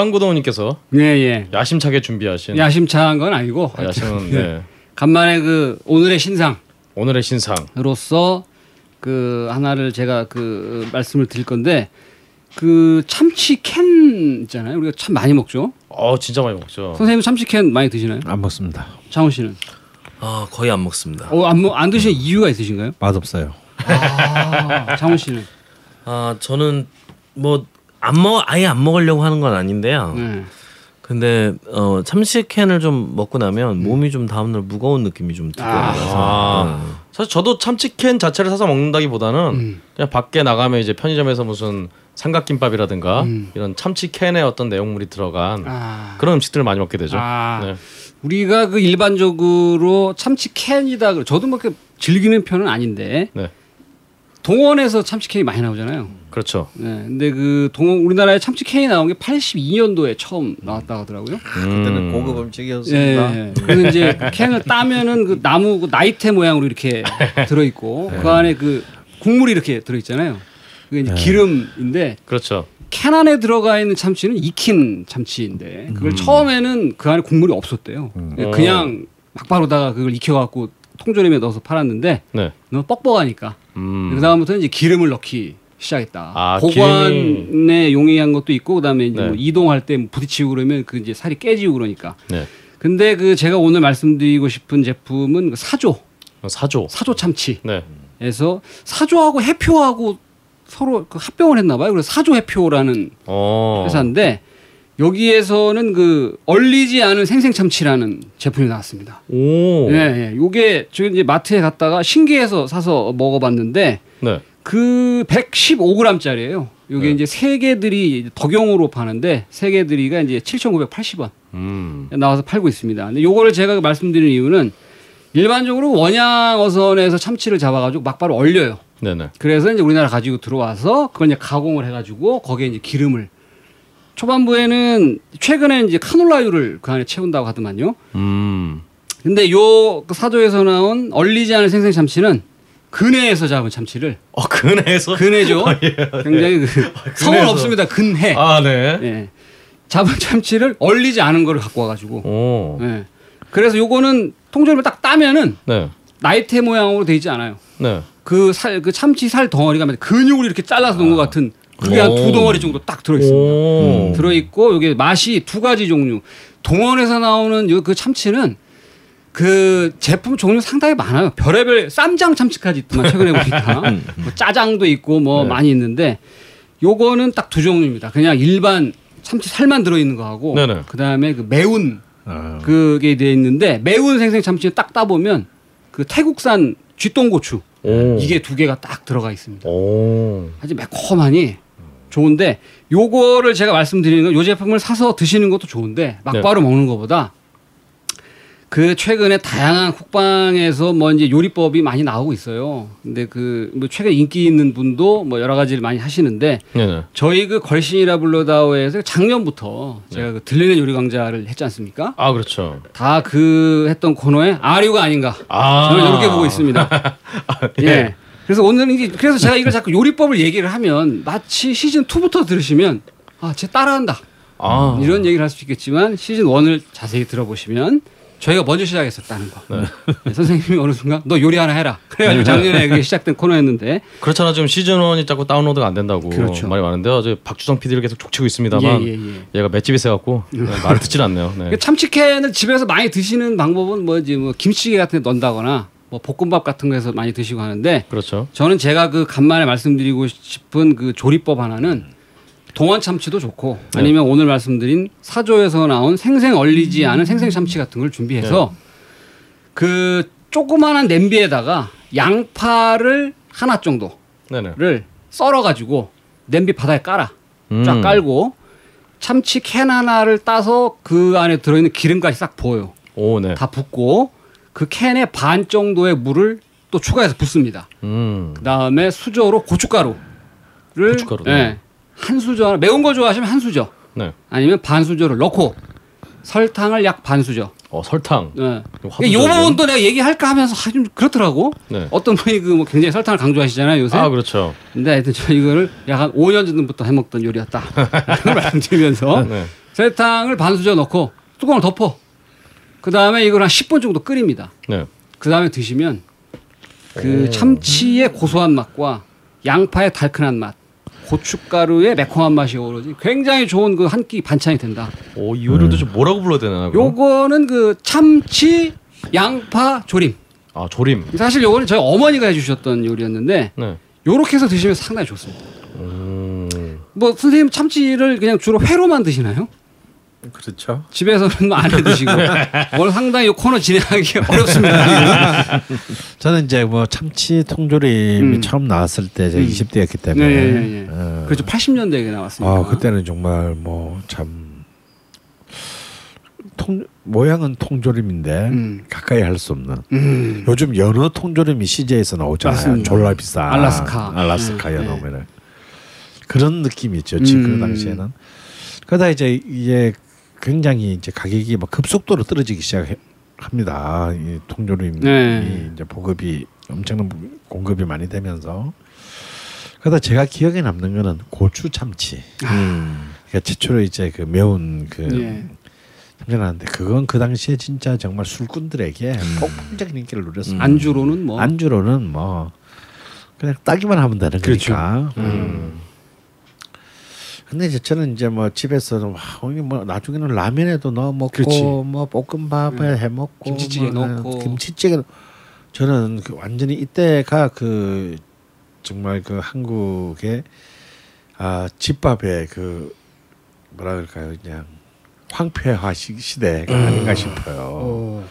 자방구동님께서 예, 예. 야심차게 준비하신 야심차한 건 아니고 아, 야심은 예. 네. 간만에 그 오늘의 신상 오늘의 신상 으로서 그 하나를 제가 그 말씀을 드릴 건데 그 참치 캔 있잖아요. 우리가 참 많이 먹죠. 어 진짜 많이 먹죠. 선생님 참치 캔 많이 드시나요? 안 먹습니다. 장훈 씨는? 아 거의 안 먹습니다. 어, 안, 먹- 안 드시는 이유가 있으신가요? 맛없어요. 아, 장훈 씨는? 아 저는 뭐 안 먹 아예 안 먹으려고 하는 건 아닌데요. 네. 근데 어 참치캔을 좀 먹고 나면 몸이 좀 다음날 무거운 느낌이 좀 들더라고요. 아, 사실 저도 참치캔 자체를 사서 먹는다기보다는 음. 그냥 밖에 나가면 이제 편의점에서 무슨 삼각김밥이라든가 음. 이런 참치캔에 어떤 내용물이 들어간 아. 그런 음식들을 많이 먹게 되죠. 아. 네. 우리가 그 일반적으로 참치 캔이다. 그러- 저도 뭐 그렇게 즐기는 편은 아닌데 네. 동원에서 참치 캔이 많이 나오잖아요. 그렇죠. 네. 근데 그 동원 우리나라에 참치 캔이 나온 게 82년도에 처음 나왔다고 하더라고요. 그때는 음. 고급 예. 음식이었습니다. 예. 그래서 이제 그 캔을 따면은 그 나무 그 나이테 모양으로 이렇게 들어 있고 그 안에 그 국물이 이렇게 들어 있잖아요. 그게 이제 기름인데 그렇죠. 캔 안에 들어가 있는 참치는 익힌 참치인데 그걸 처음에는 그 안에 국물이 없었대요. 그냥 막바로다가 그걸 익혀갖고 통조림에 넣어서 팔았는데 네. 너무 뻑뻑하니까 음. 그 다음부터는 이제 기름을 넣기 시작했다. 아, 보관에 용이한 것도 있고 그다음에 이제 네. 뭐 이동할 때 부딪히고 그러면 그 이제 살이 깨지고 그러니까. 네. 근데 그 제가 오늘 말씀드리고 싶은 제품은 그 사조 사조. 사조 참치에서 네. 사조하고 해표하고 서로 그 합병을 했나 봐요. 그래서 사조 해표라는 어. 회사인데 여기에서는 그 얼리지 않은 생생 참치라는 제품이 나왔습니다. 오. 예, 예. 요게 지금 이제 마트에 갔다가 신기해서 사서 먹어봤는데 네. 그 115g짜리예요. 요게 네. 이제 세 개들이 덕용으로 파는데 세 개들이가 이제 7,980원 음. 나와서 팔고 있습니다. 근데 요거를 제가 말씀드리는 이유는 일반적으로 원양 어선에서 참치를 잡아가지고 막바로 얼려요. 네네. 그래서 이제 우리나라 가지고 들어와서 그걸 이제 가공을 해가지고 거기에 이제 기름을 초반부에는 최근에 이제 카놀라유를 그 안에 채운다고 하더만요. 음. 근데 요그 사조에서 나온 얼리지 않은 생생 참치는 근해에서 잡은 참치를 어 근해에서. 근해죠. 굉장히 그 성은 근해에서. 없습니다. 근해. 아 네. 예. 잡은 참치를 얼리지 않은 거를 갖고 와가지고. 오. 예. 그래서 요거는 통조림을 딱 따면은 네. 나이테 모양으로 돼 있지 않아요. 네. 그 살, 그 참치 살 덩어리가 근육을 이렇게 잘라서 놓은 것 같은 그게 한두 오. 덩어리 정도 딱 들어있습니다. 오. 들어있고 여기 맛이 두 가지 종류. 동원에서 나오는 요그 참치는 그 제품 종류 상당히 많아요. 별의별 쌈장 참치까지 있더만 최근에 보니까 뭐 짜장도 있고 뭐 네. 많이 있는데 요거는 딱 두 종류입니다. 그냥 일반 참치 살만 들어있는 거하고 네네. 그 다음에 그 매운 아, 그게 돼 있는데 매운 생생 참치 딱 따보면 그 태국산 쥐똥고추 오. 이게 두 개가 딱 들어가 있습니다. 오. 아주 매콤하니 좋은데 요거를 제가 말씀드리는 건 요 제품을 사서 드시는 것도 좋은데 막바로 먹는 것보다 그 최근에 다양한 국방에서 뭐 이제 요리법이 많이 나오고 있어요. 근데 그 뭐 최근 인기 있는 분도 뭐 여러 가지를 많이 하시는데 네네. 저희 그 걸신이라 불러다오에서 작년부터 제가 그 들리는 요리 강좌를 했지 않습니까? 아 그렇죠. 다 그 했던 코너에 아류가 아닌가. 아. 저는 이렇게 보고 있습니다. 예. 예. 그래서 오늘은 이제 그래서 제가 이걸 자꾸 요리법을 얘기를 하면 마치 시즌 2부터 들으시면 아, 쟤 따라한다. 아. 이런 얘기를 할 수 있겠지만 시즌 1을 자세히 들어보시면 저희가 먼저 시작했었다는 거. 네, 선생님이 어느 순간 너 요리 하나 해라. 그래가지고 작년에 그게 시작된 코너였는데 그렇잖아 지금 시즌 1이 자꾸 다운로드가 안 된다고 그렇죠. 말이 많은데요. 저 박주성 PD를 계속 족치고 있습니다만 예, 예, 예. 얘가 맷집이 세갖고 말을 듣질 않네요. 네. 그 참치캔을 집에서 많이 드시는 방법은 뭐지 뭐 김치찌개 같은 데 넣는다거나 뭐 볶음밥 같은 거에서 많이 드시고 하는데 그렇죠. 저는 제가 그 간만에 말씀드리고 싶은 그 조리법 하나는 동원 참치도 좋고 네. 아니면 오늘 말씀드린 사조에서 나온 생생 얼리지 않은 생생 참치 같은 걸 준비해서 네. 그 조그마한 냄비에다가 양파를 하나 정도를 네네. 썰어 가지고 냄비 바닥에 깔아 쫙 음. 깔고 참치 캔 하나를 따서 그 안에 들어있는 기름까지 싹 부어요. 오 네. 다 붓고 그 캔에 반 정도의 물을 또 추가해서 붓습니다. 음. 그 다음에 수저로 고춧가루를 고춧가루, 네. 예, 한 수저 매운 거 좋아하시면 한 수저 네. 아니면 반 수저를 넣고 설탕을 약 반 수저. 어 설탕. 예. 화도 이좀 부분도 내가 얘기할까 하면서 아, 좀 그렇더라고. 네. 어떤 분이 그 뭐 굉장히 설탕을 강조하시잖아요 요새. 아 그렇죠. 근데 하여튼 저 이거를 약 한 5년 전부터 해먹던 요리였다. 말씀드리면서 네. 설탕을 반 수저 넣고 뚜껑을 덮어. 그 다음에 이걸 한 10분 정도 끓입니다. 네. 그 다음에 드시면 그 참치의 고소한 맛과 양파의 달큰한 맛, 고춧가루의 매콤한 맛이 어우러진 굉장히 좋은 그 한 끼 반찬이 된다. 오, 이 요리도 좀 뭐라고 불러야 되나? 그럼? 요거는 그 참치 양파 조림. 아, 조림. 사실 요거는 저희 어머니가 해주셨던 요리였는데 네. 요렇게 해서 드시면 상당히 좋습니다. 음. 뭐 선생님 참치를 그냥 주로 회로만 드시나요? 그렇죠. 집에서는 뭐안해 드시고 오늘 상당히 이 코너 진행하기 어렵습니다. 저는 이제 뭐 참치 통조림이 음. 처음 나왔을 때 제가 음. 20대였기 때문에 네, 네, 네. 어, 그렇죠. 80년대에 나왔으니까. 아 그때는 정말 뭐 참 통 모양은 통조림인데 음. 가까이 할 수 없는. 음. 요즘 연어 통조림이 CJ에서 나오잖아요. 맞습니다. 졸라 비싼 알라스카. 알라스카 네, 연어면은 그런 느낌이 있죠. 지금 음. 그 당시에는. 그러다 이제 이게 굉장히 이제 가격이 막 급속도로 떨어지기 시작합니다. 이 통조림이 네. 이제 보급이 엄청난 공급이 많이 되면서 그러다 제가 기억에 남는 거는 고추 참치. 음. 그러니까 최초로 이제 그 매운 그 예. 참치를 하는데 그건 그 당시에 진짜 정말 술꾼들에게 폭풍적인 인기를 누렸습니다. 안주로는 뭐 안주로는 뭐 그냥 따기만 하면 되는 그렇죠. 거니까. 음. 근데 이제 저는 이제 뭐 집에서는 와, 뭐 나중에는 라면에도 넣어 먹고 그렇지. 뭐 볶음밥에 해 먹고 김치찌개 뭐 넣고. 김치찌개 저는 그 완전히 이때가 그 정말 그 한국의 아 집밥의 그 뭐라 그럴까요 그냥 황폐화 시, 시대가 아닌가 싶어요. 어.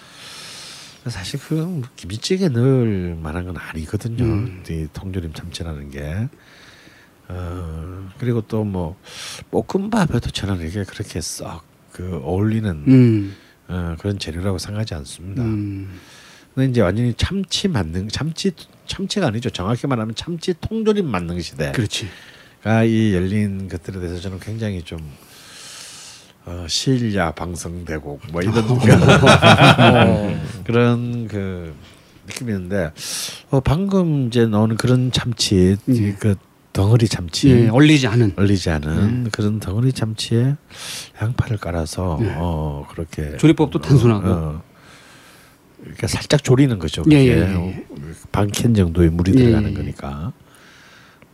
사실 그 김치찌개 넣을 만한 건 아니거든요. 음. 이 통조림 참치라는 게. 어 그리고 또 뭐 볶음밥에도 저는 이게 그렇게 썩 그 어울리는 음. 어, 그런 재료라고 생각하지 않습니다. 음. 근데 이제 완전히 참치 만능 참치 참치가 아니죠. 정확히 말하면 참치 통조림 만능 시대가 그렇지. 이 열린 것들에 대해서 저는 굉장히 좀 어, 시일야 방송대곡 뭐 이런 어. 그런 그 느낌이었는데 어, 방금 이제 나오는 그런 참치 예. 그 덩어리 참치 예, 얼리지 않은. 얼리지 않은 그런 덩어리 참치에 양파를 깔아서 예. 어 그렇게 조리법도 단순하고. 어, 그러니까 살짝 조리는 거죠. 예, 그게 예, 예. 반캔 정도의 물이 예, 들어가는 예. 거니까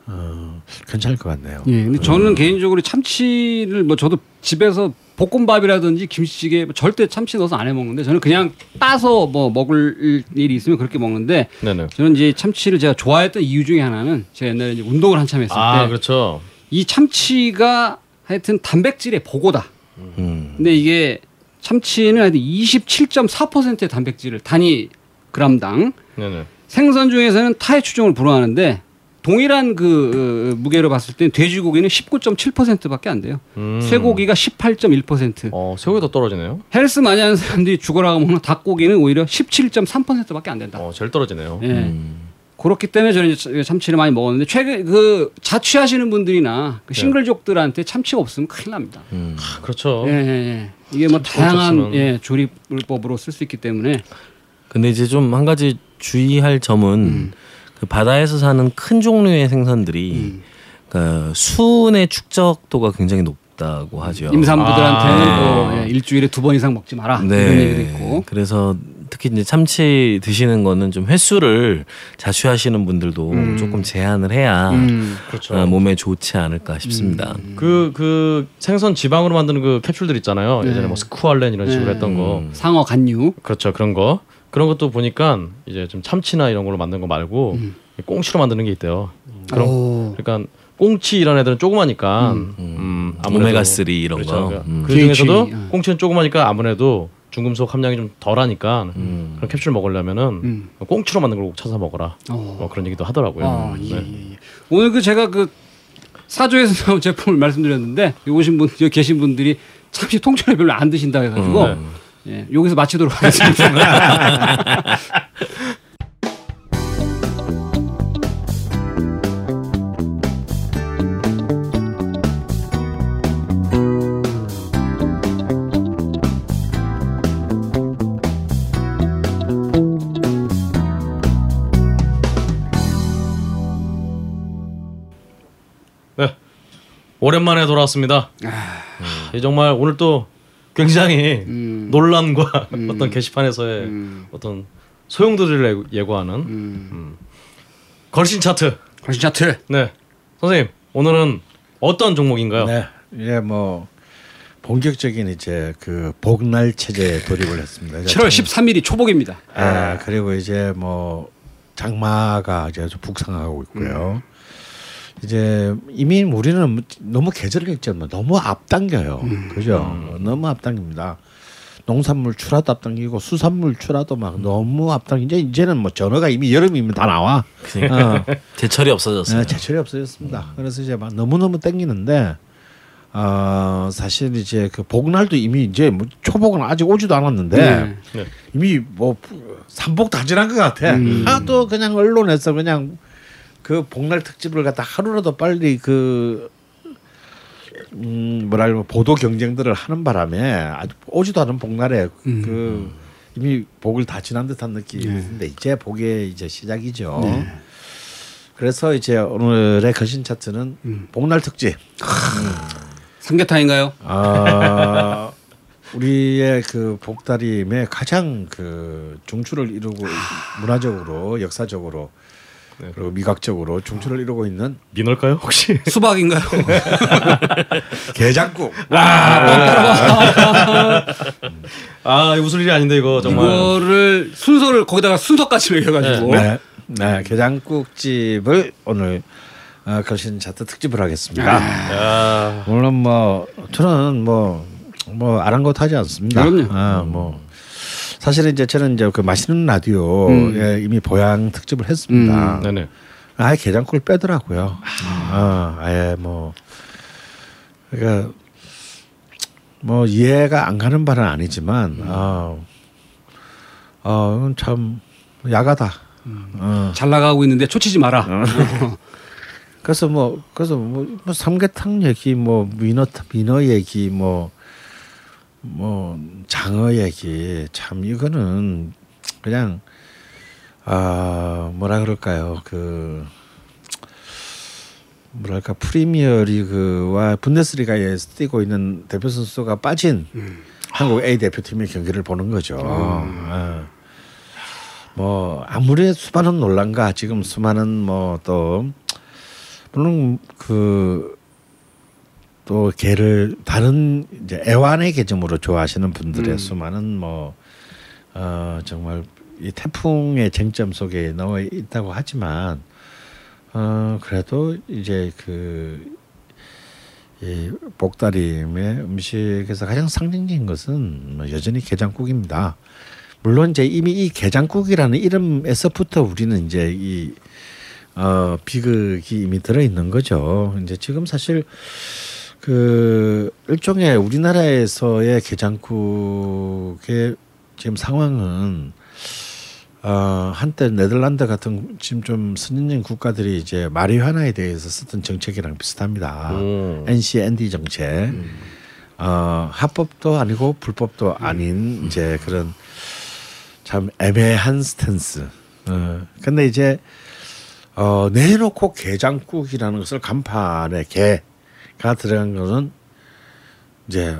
어, 괜찮을 것 같네요. 예, 근데 저는 개인적으로 참치를 뭐 저도 집에서 볶음밥이라든지 김치찌개 뭐 절대 참치 넣어서 안 해 먹는데 저는 그냥 따서 뭐 먹을 일이 있으면 그렇게 먹는데 네네. 저는 이제 참치를 제가 좋아했던 이유 중에 하나는 제가 옛날에 이제 운동을 한참 했을 아, 때 그렇죠. 이 참치가 하여튼 단백질의 보고다. 음. 근데 이게 참치는 하여튼 27.4%의 단백질을 단위 그람당 네네. 생선 중에서는 타의 추종을 불허하는데 동일한 그 어, 무게로 봤을 때 돼지고기는 19.7%밖에 안 돼요. 음. 쇠고기가 18.1%. 어, 쇠고기 더 떨어지네요. 헬스 많이 하는 사람들이 죽어라고 먹는 닭고기는 오히려 17.3%밖에 안 된다. 어, 제일 떨어지네요. 예. 음. 그렇기 때문에 저는 참치를 많이 먹었는데 최근 그 자취하시는 분들이나 그 싱글족들한테 참치가 없으면 큰일 납니다. 음. 아, 그렇죠. 예, 예, 예. 이게 뭐 다양한. 예, 조리법으로 쓸 수 있기 때문에 근데 이제 좀 한 가지 주의할 점은 음. 그 바다에서 사는 큰 종류의 생선들이 음. 그 수은의 축적도가 굉장히 높다고 하죠. 임산부들한테는 아. 뭐, 예, 일주일에 두 번 이상 먹지 마라 네. 이런 얘기도 있고. 그래서 특히 이제 참치 드시는 거는 좀 횟수를 자취하시는 분들도 음. 조금 제한을 해야 음. 그렇죠. 어, 몸에 좋지 않을까 싶습니다. 그, 그 생선 지방으로 만드는 그 캡슐들 있잖아요. 네. 예전에 뭐 스쿠알렌 이런 식으로 네. 했던 거. 음. 상어 간육. 그렇죠. 그런 거. 그런 것도 보니까 이제 좀 참치나 이런 걸로 만든 거 말고 음. 꽁치로 만드는 게 있대요. 그럼 오. 그러니까 꽁치 이런 애들은 조그마니까 음, 음. 아무래도 오메가 3 이런 그렇죠. 거. 그러니까 음. 그 중에서도 어. 꽁치는 조그마니까 아무래도 중금속 함량이 좀 덜하니까 음. 그런 캡슐 먹으려면은 음. 꽁치로 만든 걸 꼭 찾아 먹어라. 어. 뭐 그런 얘기도 하더라고요. 아, 예, 네. 예, 예. 오늘 그 제가 그 사조에서 나온 제품을 말씀드렸는데 여기 오신 분 여기 계신 분들이 참치 통째로 별로 안 드신다 해가지고 음, 예, 여기서 마치도록 하겠습니다. 오랜만에 돌아왔습니다. 하, 정말 오늘 또 굉장히 음. 논란과 음. 어떤 게시판에서의 음. 어떤 소용돌이를 예고- 예고하는 음. 걸신 차트. 관심 차트. 네, 선생님 오늘은 어떤 종목인가요? 네, 이제 뭐 본격적인 이제 그 복날 체제에 돌입을 했습니다. 이제 7월 장- 13일이 초복입니다. 아, 그리고 이제 뭐 장마가 이제 좀 북상하고 있고요. 이제 이미 우리는 너무 계절을 읽자면 너무 앞당겨요. 그죠? 너무 앞당깁니다. 농산물 출하도 앞당기고 수산물 출하도 막 너무 앞당. 이제 이제는 뭐 전어가 이미 여름이면 다 나와. 어. 제철이 없어졌어요. 네, 제철이 없어졌습니다. 그래서 이제 막 너무 너무 땡기는데 어, 사실 이제 그 복날도 이미 이제 뭐 초복은 아직 오지도 않았는데 네. 네. 이미 뭐 삼복 다 지난 것 같아. 음. 하도 그냥 언론에서 그냥 그 복날 특집을 갖다 하루라도 빨리 그 음, 뭐랄까 보도 경쟁들을 하는 바람에 아직 오지도 않은 복날에 음. 그 이미 복을 다 지난 듯한 느낌인데 이제 복의 이제 시작이죠. 네. 그래서 이제 오늘의 거신 차트는 음. 복날 특집. 삼계탕인가요? 아 우리의 그 복다림의 가장 그 중추를 이루고 문화적으로 역사적으로 네. 그리고 미각적으로 중추를 이루고 있는 민월까요 혹시? 수박인가요? 게장국. 아 이거 웃을 일이 아닌데 이거 정말. 이거를 순서를 거기다가 순서까지 매겨가지고 네, 네 게장국집을 오늘 어, 거신 차트 특집을 하겠습니다. 야, 물론 뭐 저는 뭐뭐 아랑곳하지 않습니다. 그럼요. 아, 뭐 사실은 이제 저는 이제 그 맛있는 라디오에 이미 보양 특집을 했습니다. 음. 네네. 아예 게장국을 빼더라고요. 아, 아예 뭐 그러니까 뭐 이해가 안 가는 바는 아니지만 아, 어, 이건 참 야가다. 어. 잘 나가고 있는데 초치지 마라. 그래서 뭐 그래서 뭐, 뭐 삼계탕 얘기 뭐 민어 민어 얘기 뭐 뭐 장어 얘기 참 이거는 그냥 아 뭐라 그럴까요 그 뭐랄까 프리미어리그와 분데스리가에서 뛰고 있는 대표 선수가 빠진 한국 A 대표팀의 경기를 보는 거죠. 아. 뭐 아무리 수많은 논란과 지금 수많은 뭐 또 물론 그 또 개를 다른 이제 애완의 개념으로 좋아하시는 분들의 음. 수많은 뭐 어, 정말 이 태풍의 쟁점 속에 넣어 있다고 하지만 어, 그래도 이제 그 이 복다림의 음식에서 가장 상징적인 것은 뭐 여전히 게장국입니다. 물론 이제 이미 이 게장국이라는 이름에서부터 우리는 이제 이 어, 비극이 이미 들어 있는 거죠. 이제 지금 사실 그 일종의 우리나라에서의 게장국의 지금 상황은 어, 한때 네덜란드 같은 지금 좀 선진적인 국가들이 이제 마리화나에 대해서 썼던 정책이랑 비슷합니다. 음. NCND 정책. 어, 합법도 아니고 불법도 아닌 이제 그런 참 애매한 스탠스. 어, 근데 이제 어, 내놓고 게장국이라는 것을 간판에 게 가 들어간 거는 이제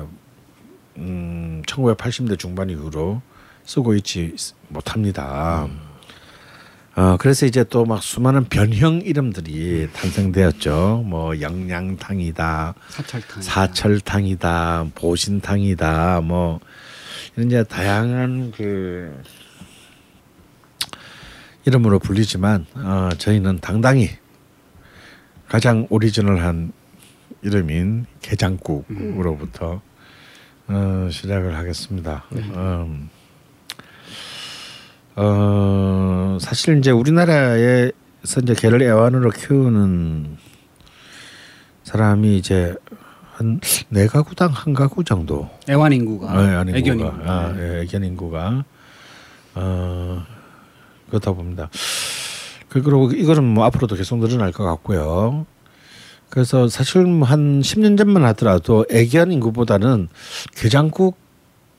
음, 1980대 중반 이후로 쓰고 있지 못합니다. 어, 그래서 이제 또 막 수많은 변형 이름들이 탄생되었죠. 뭐 영양탕이다, 사철탕. 사철탕이다, 보신탕이다, 뭐 이런 이제 다양한 그 이름으로 불리지만 어, 저희는 당당히 가장 오리지널한 이름인 게장국으로부터 어, 시작을 하겠습니다. 음, 어, 사실 이제 우리나라에서 이제 개를 애완으로 키우는 사람이 이제 한 네 가구당 한 가구 정도. 애완 인구가. 네, 아니, 애견 인구가. 인구. 아, 예, 애견 인구가 어, 그렇다 봅니다. 그- 그리고 이거는 뭐 앞으로도 계속 늘어날 것 같고요. 그래서 사실 뭐한 10년 전만 하더라도 애견 인구보다는 게장국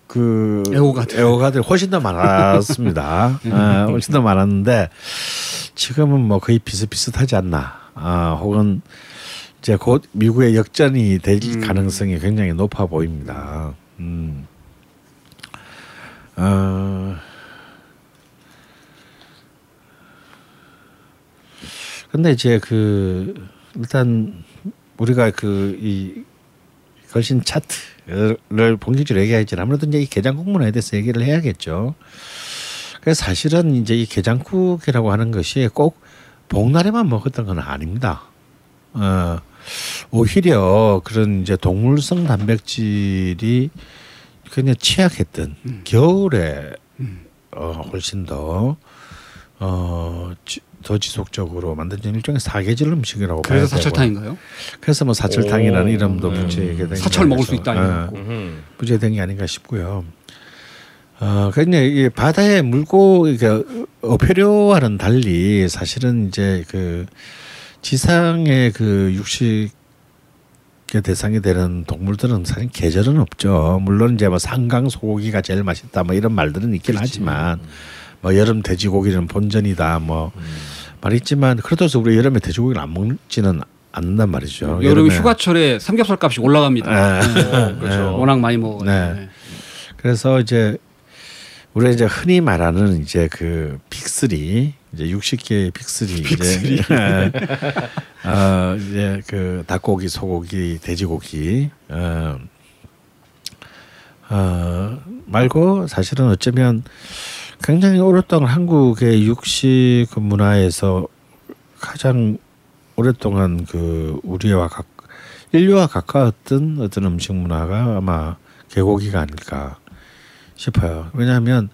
그 애호가들. 애호가들 훨씬 더 많았습니다. 아, 훨씬 더 많았는데 지금은 뭐 거의 비슷비슷하지 않나. 아, 혹은 이제 곧 미국의 역전이 될 가능성이 굉장히 높아 보입니다. 음. 어. 근데 이제 그 일단 우리가 그 이 걸신 차트를 본격적으로 얘기하지 아무래도 이제 이 개장국 문화에 대해서 얘기를 해야겠죠. 그래서 사실은 이제 이 게장국이라고 하는 것이 꼭 복날에만 먹었던 건 아닙니다. 어, 오히려 그런 이제 동물성 단백질이 그냥 취약했던 음. 겨울에 어, 훨씬 더 어, 지, 더 지속적으로 만든 일종의 사계절 음식이라고 봐야 그래서. 사철탕인가요? 그래서 뭐 사철탕이라는 오, 이름도 네. 붙이게 된 사철 게 먹을 수. 있다. 음. 부재된 게 아닌가 싶고요. 어, 그냥 이 바다에 물고 이게 어패류와는 달리 사실은 이제 그 지상의 그 육식 의 대상이 되는 동물들은 사실 계절은 없죠. 물론 이제 뭐 상강 소고기가 제일 맛있다 뭐 이런 말들은 있긴 하지만 뭐 여름 돼지고기는 본전이다 뭐 말있지만 그렇다고 해서 우리 여름에 돼지고기를 안 먹지는 않는단 말이죠. 여름 여름에. 휴가철에 삼겹살 값이 올라갑니다. 네. 네. 그렇죠. 워낙 많이 먹어요. 네. 그래서 이제 우리가 이제 흔히 말하는 이제 그 빅3 이제 60개의 빅3 이제 어 이제 그 닭고기, 소고기, 돼지고기 어, 어 말고 사실은 어쩌면 굉장히 오랫동안 한국의 육식 문화에서 가장 오랫동안 그 우리와 각 인류와 가까웠던 어떤 음식 문화가 아마 개고기가 아닐까 싶어요. 왜냐하면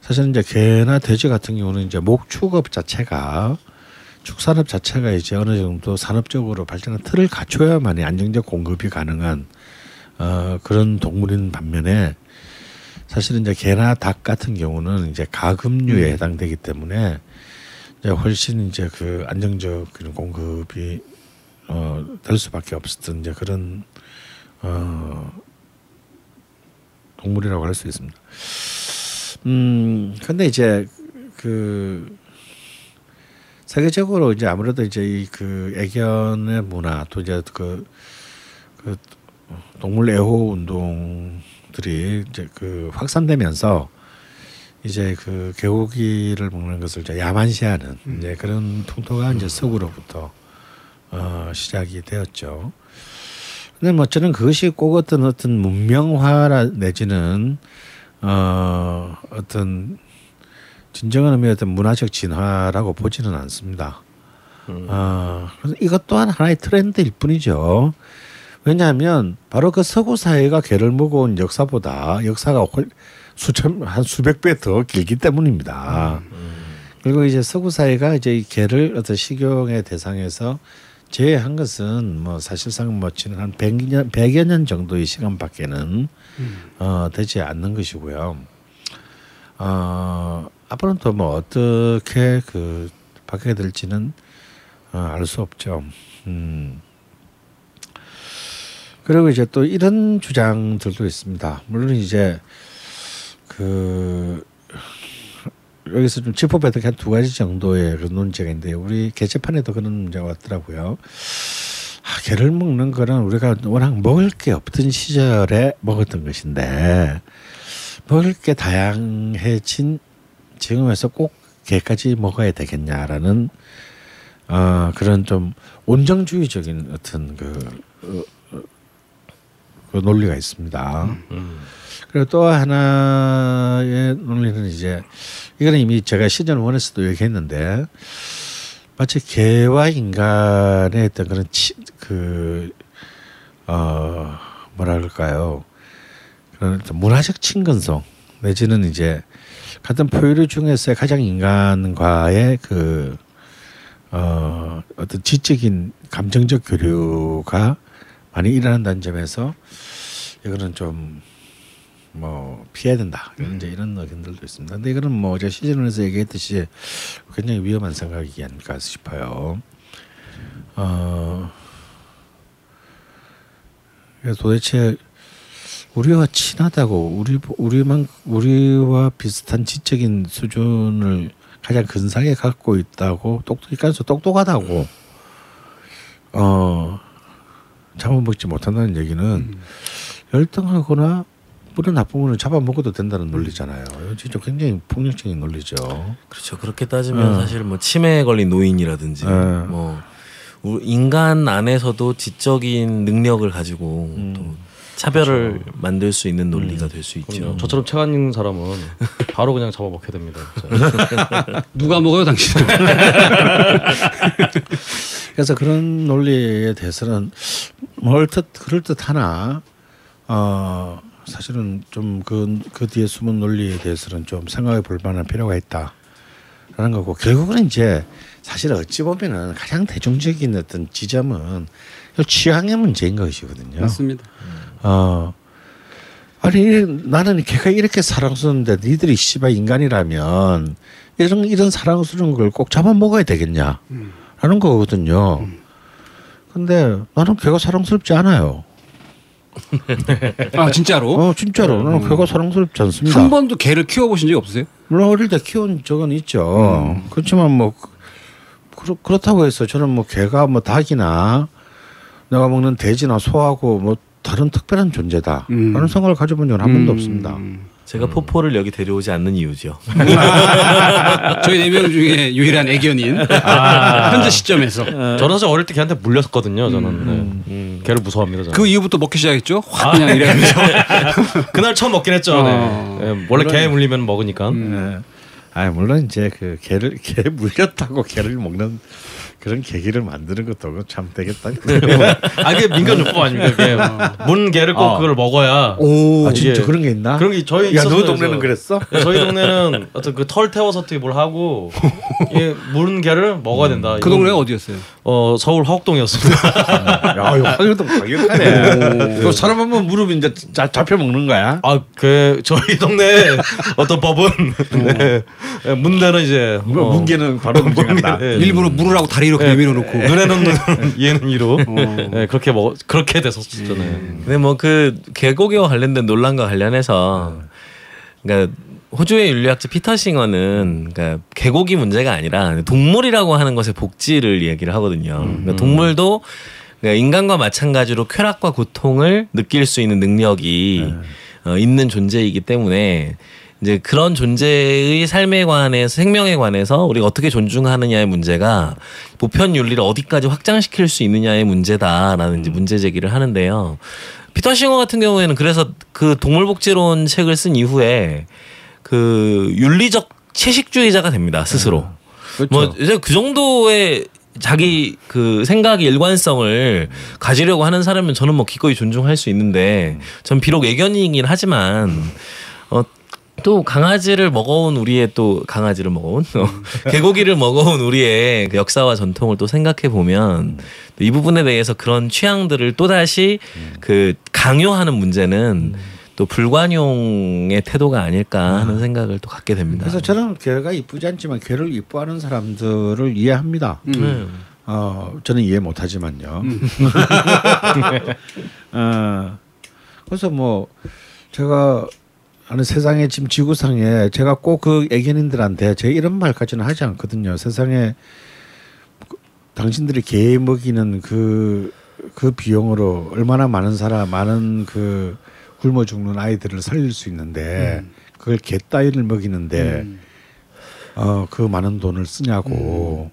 사실 이제 개나 돼지 같은 경우는 이제 목축업 자체가 축산업 자체가 이제 어느 정도 산업적으로 발전한 틀을 갖춰야만이 안정적 공급이 가능한 어, 그런 동물인 반면에 사실은 이제 개나 닭 같은 경우는 이제 가금류에 해당되기 때문에 이제 훨씬 이제 그 안정적 그런 공급이 어, 될 수밖에 없었던 이제 그런 어, 동물이라고 할 수 있습니다. 음, 근데 이제 그 세계적으로 이제 아무래도 이제 이 그 애견의 문화 또 이제 그, 그 동물 애호 운동 들이 이제 그 확산되면서 이제 그 개고기를 먹는 것을 이제 야만시하는 이제 그런 풍토가 이제 서구로부터 어, 시작이 되었죠. 근데 뭐 저는 그것이 꼭 어떤 어떤 문명화라 내지는 어 어떤 진정한 의미의 어떤 문화적 진화라고 보지는 않습니다. 어, 그래서 이것 또한 하나의 트렌드일 뿐이죠. 왜냐하면 바로 그 서구 사회가 개를 먹어온 역사보다 역사가 훨- 수천 한 수백 배 더 길기 때문입니다. 그리고 이제 서구 사회가 이제 이 개를 어떤 식용의 대상에서 제외한 것은 뭐 사실상 뭐 지난 한 100년 100여 년 정도의 시간밖에는 어 되지 않는 것이고요. 어 앞으로는 또 뭐 어떻게 그 바뀌게 될지는 어, 알 수 없죠. 음. 그리고 이제 또 이런 주장들도 있습니다. 물론 이제 그 여기서 좀 짚어봐도 한두 가지 정도의 그 논제가 있는데 우리 게시판에도 그런 문제가 왔더라고요. 아, 개를 먹는 거는 우리가 워낙 먹을 게 없던 시절에 먹었던 것인데 먹을 게 다양해진 지금에서 꼭 개까지 먹어야 되겠냐라는 어, 그런 좀 온정주의적인 어떤 그, 어, 논리가 있습니다. 그리고 또 하나의 논리는 이제 이거는 이미 제가 시즌 원에서도 얘기했는데 마치 개와 인간의 어떤 그런 치, 그, 어, 뭐라 그럴까요. 그런 문화적 친근성 내지는 이제 같은 포유류 중에서 가장 인간과의 그, 어, 어떤 지적인 감정적 교류가 많이 일어난다는 점에서 이거는 좀 뭐 피해야 된다 이런 이제 이런 의견들도 있습니다. 근데 이거는 뭐 제가 시즌에서 얘기했듯이 굉장히 위험한 생각이 아닐까 싶어요. 어, 도대체 우리와 친하다고 우리 우리만 우리와 비슷한 지적인 수준을 가장 근사하게 갖고 있다고 똑똑이까지 똑똑하다고 어 잡아먹지 못한다는 얘기는 음. 열등하거나 뿌리 나쁜 거는 잡아먹어도 된다는 논리잖아요. 진짜 굉장히 폭력적인 논리죠. 그렇죠. 그렇게 따지면 어. 사실 뭐 치매에 걸린 노인이라든지 네. 뭐 우- 인간 안에서도 지적인 능력을 가지고 음. 또 차별을 만들 수 있는 논리가 될수 있죠. 그럼요. 저처럼 책안 읽는 사람은 바로 그냥 잡아먹게 됩니다. 누가 먹어요, 당신은? 그래서 그런 논리에 대해서는 뭐 얼뜻 그럴 듯하나 어 사실은 좀그그 뒤에 숨은 논리에 대해서는 좀 생각해 볼 만한 필요가 있다라는 거고 결국은 이제 사실 어찌 보면은 가장 대중적인 어떤 지점은 이 취향의 문제인 것이거든요. 맞습니다. 어 아니 나는 걔가 이렇게 사랑스러운데 니들이 씨발 인간이라면 이런 이런 사랑스러운 걸 꼭 잡아 먹어야 되겠냐 라는 거거든요. 근데 나는 걔가 사랑스럽지 않아요. 아, 진짜로? 어 진짜로 나는 걔가 사랑스럽지 않습니다. 한 번도 개를 키워보신 적이 없으세요? 물론 어릴 때 키운 적은 있죠. 그렇지만 뭐 그, 그렇다고 해서 저는 뭐 개가 뭐 닭이나 내가 먹는 돼지나 소하고 뭐 다른 특별한 존재다라는 음. 생각을 가져본 적은 한 번도 음. 없습니다. 제가 포포를 여기 데려오지 않는 이유죠. 저희 네 명 중에 유일한 애견인. 현재 시점에서. 저는 사실 어릴 때 걔한테 물렸었거든요. 저는 네. 걔를 무서워합니다. 저는. 그 이후부터 먹기 시작했죠? 확 그냥 이래가면서. 그날 처음 먹긴 했죠. 네. 어. 네, 원래 개 물리면 먹으니까. 네. 아 물론 이제 그 개를 개 물렸다고 개를 먹는 그런 계기를 만드는 것도 참 되겠다. 아 이게 민간요법 아닙니까? 이게 문 개를 꼭 어. 그걸 먹어야. 아 진짜 그런 게 있나? 그런 게 저희 야, 너 있었어요. 동네는 그래서. 그랬어? 네, 저희 동네는 어떤 그 털 태워서 어떻게 뭘 하고 이 물은 개를 먹어야 된다. 그 이건, 동네가 어디였어요? 어 서울 화곡동이었습니다. 야, 이거 화교동 가격하네. 그 사람 한 번 무릎 이제 자, 잡혀 먹는 거야? 아 그 저희 동네 어떤 법은 네, 네, 문대는 이제 뭐 어, 문개는 바로 문제간다. 네. 일부러 물으라고 다리 이렇게 내밀어 놓고. 눈에는 눈, 이에는 이로. 네, 그렇게 먹 그렇게 됐었잖아요. 근데 뭐그 개고기와 관련된 논란과 관련해서 그러니까 호주의 윤리학자 피터 싱어는 그러니까 개고기 문제가 아니라 동물이라고 하는 것의 복지를 얘기를 하거든요. 그러니까 동물도 그러니까 인간과 마찬가지로 쾌락과 고통을 느낄 수 있는 능력이 어, 있는 존재이기 때문에 이제 그런 존재의 삶에 관해서 생명에 관해서 우리가 어떻게 존중하느냐의 문제가 보편 윤리를 어디까지 확장시킬 수 있느냐의 문제다라는 이제 문제 제기를 하는데요. 피터 싱어 같은 경우에는 그래서 그 동물복지론 책을 쓴 이후에 그 윤리적 채식주의자가 됩니다 스스로. 그렇죠. 뭐 이제 그 정도의 자기 그 생각의 일관성을 가지려고 하는 사람은 저는 뭐 기꺼이 존중할 수 있는데 전 비록 애견이긴 하지만 어. 또 강아지를 먹어온 우리의 또 강아지를 먹어온? 어, 개고기를 먹어온 우리의 그 역사와 전통을 또 생각해 보면 이 부분에 대해서 그런 취향들을 또 다시 그 강요하는 문제는 또 불관용의 태도가 아닐까 하는 생각을 또 갖게 됩니다. 그래서 저는 개가 이쁘지 않지만 개를 이뻐하는 사람들을 이해합니다. 네. 어, 저는 이해 못하지만요. 어, 그래서 뭐 제가 아는 세상에 지금 지구상에 제가 꼭 그 애견인들한테 제가 이런 말까지는 하지 않거든요. 세상에 그- 당신들이 개 먹이는 그, 그 비용으로 얼마나 많은 사람, 많은 그 굶어 죽는 아이들을 살릴 수 있는데 그걸 개 따위를 먹이는데 어, 그 많은 돈을 쓰냐고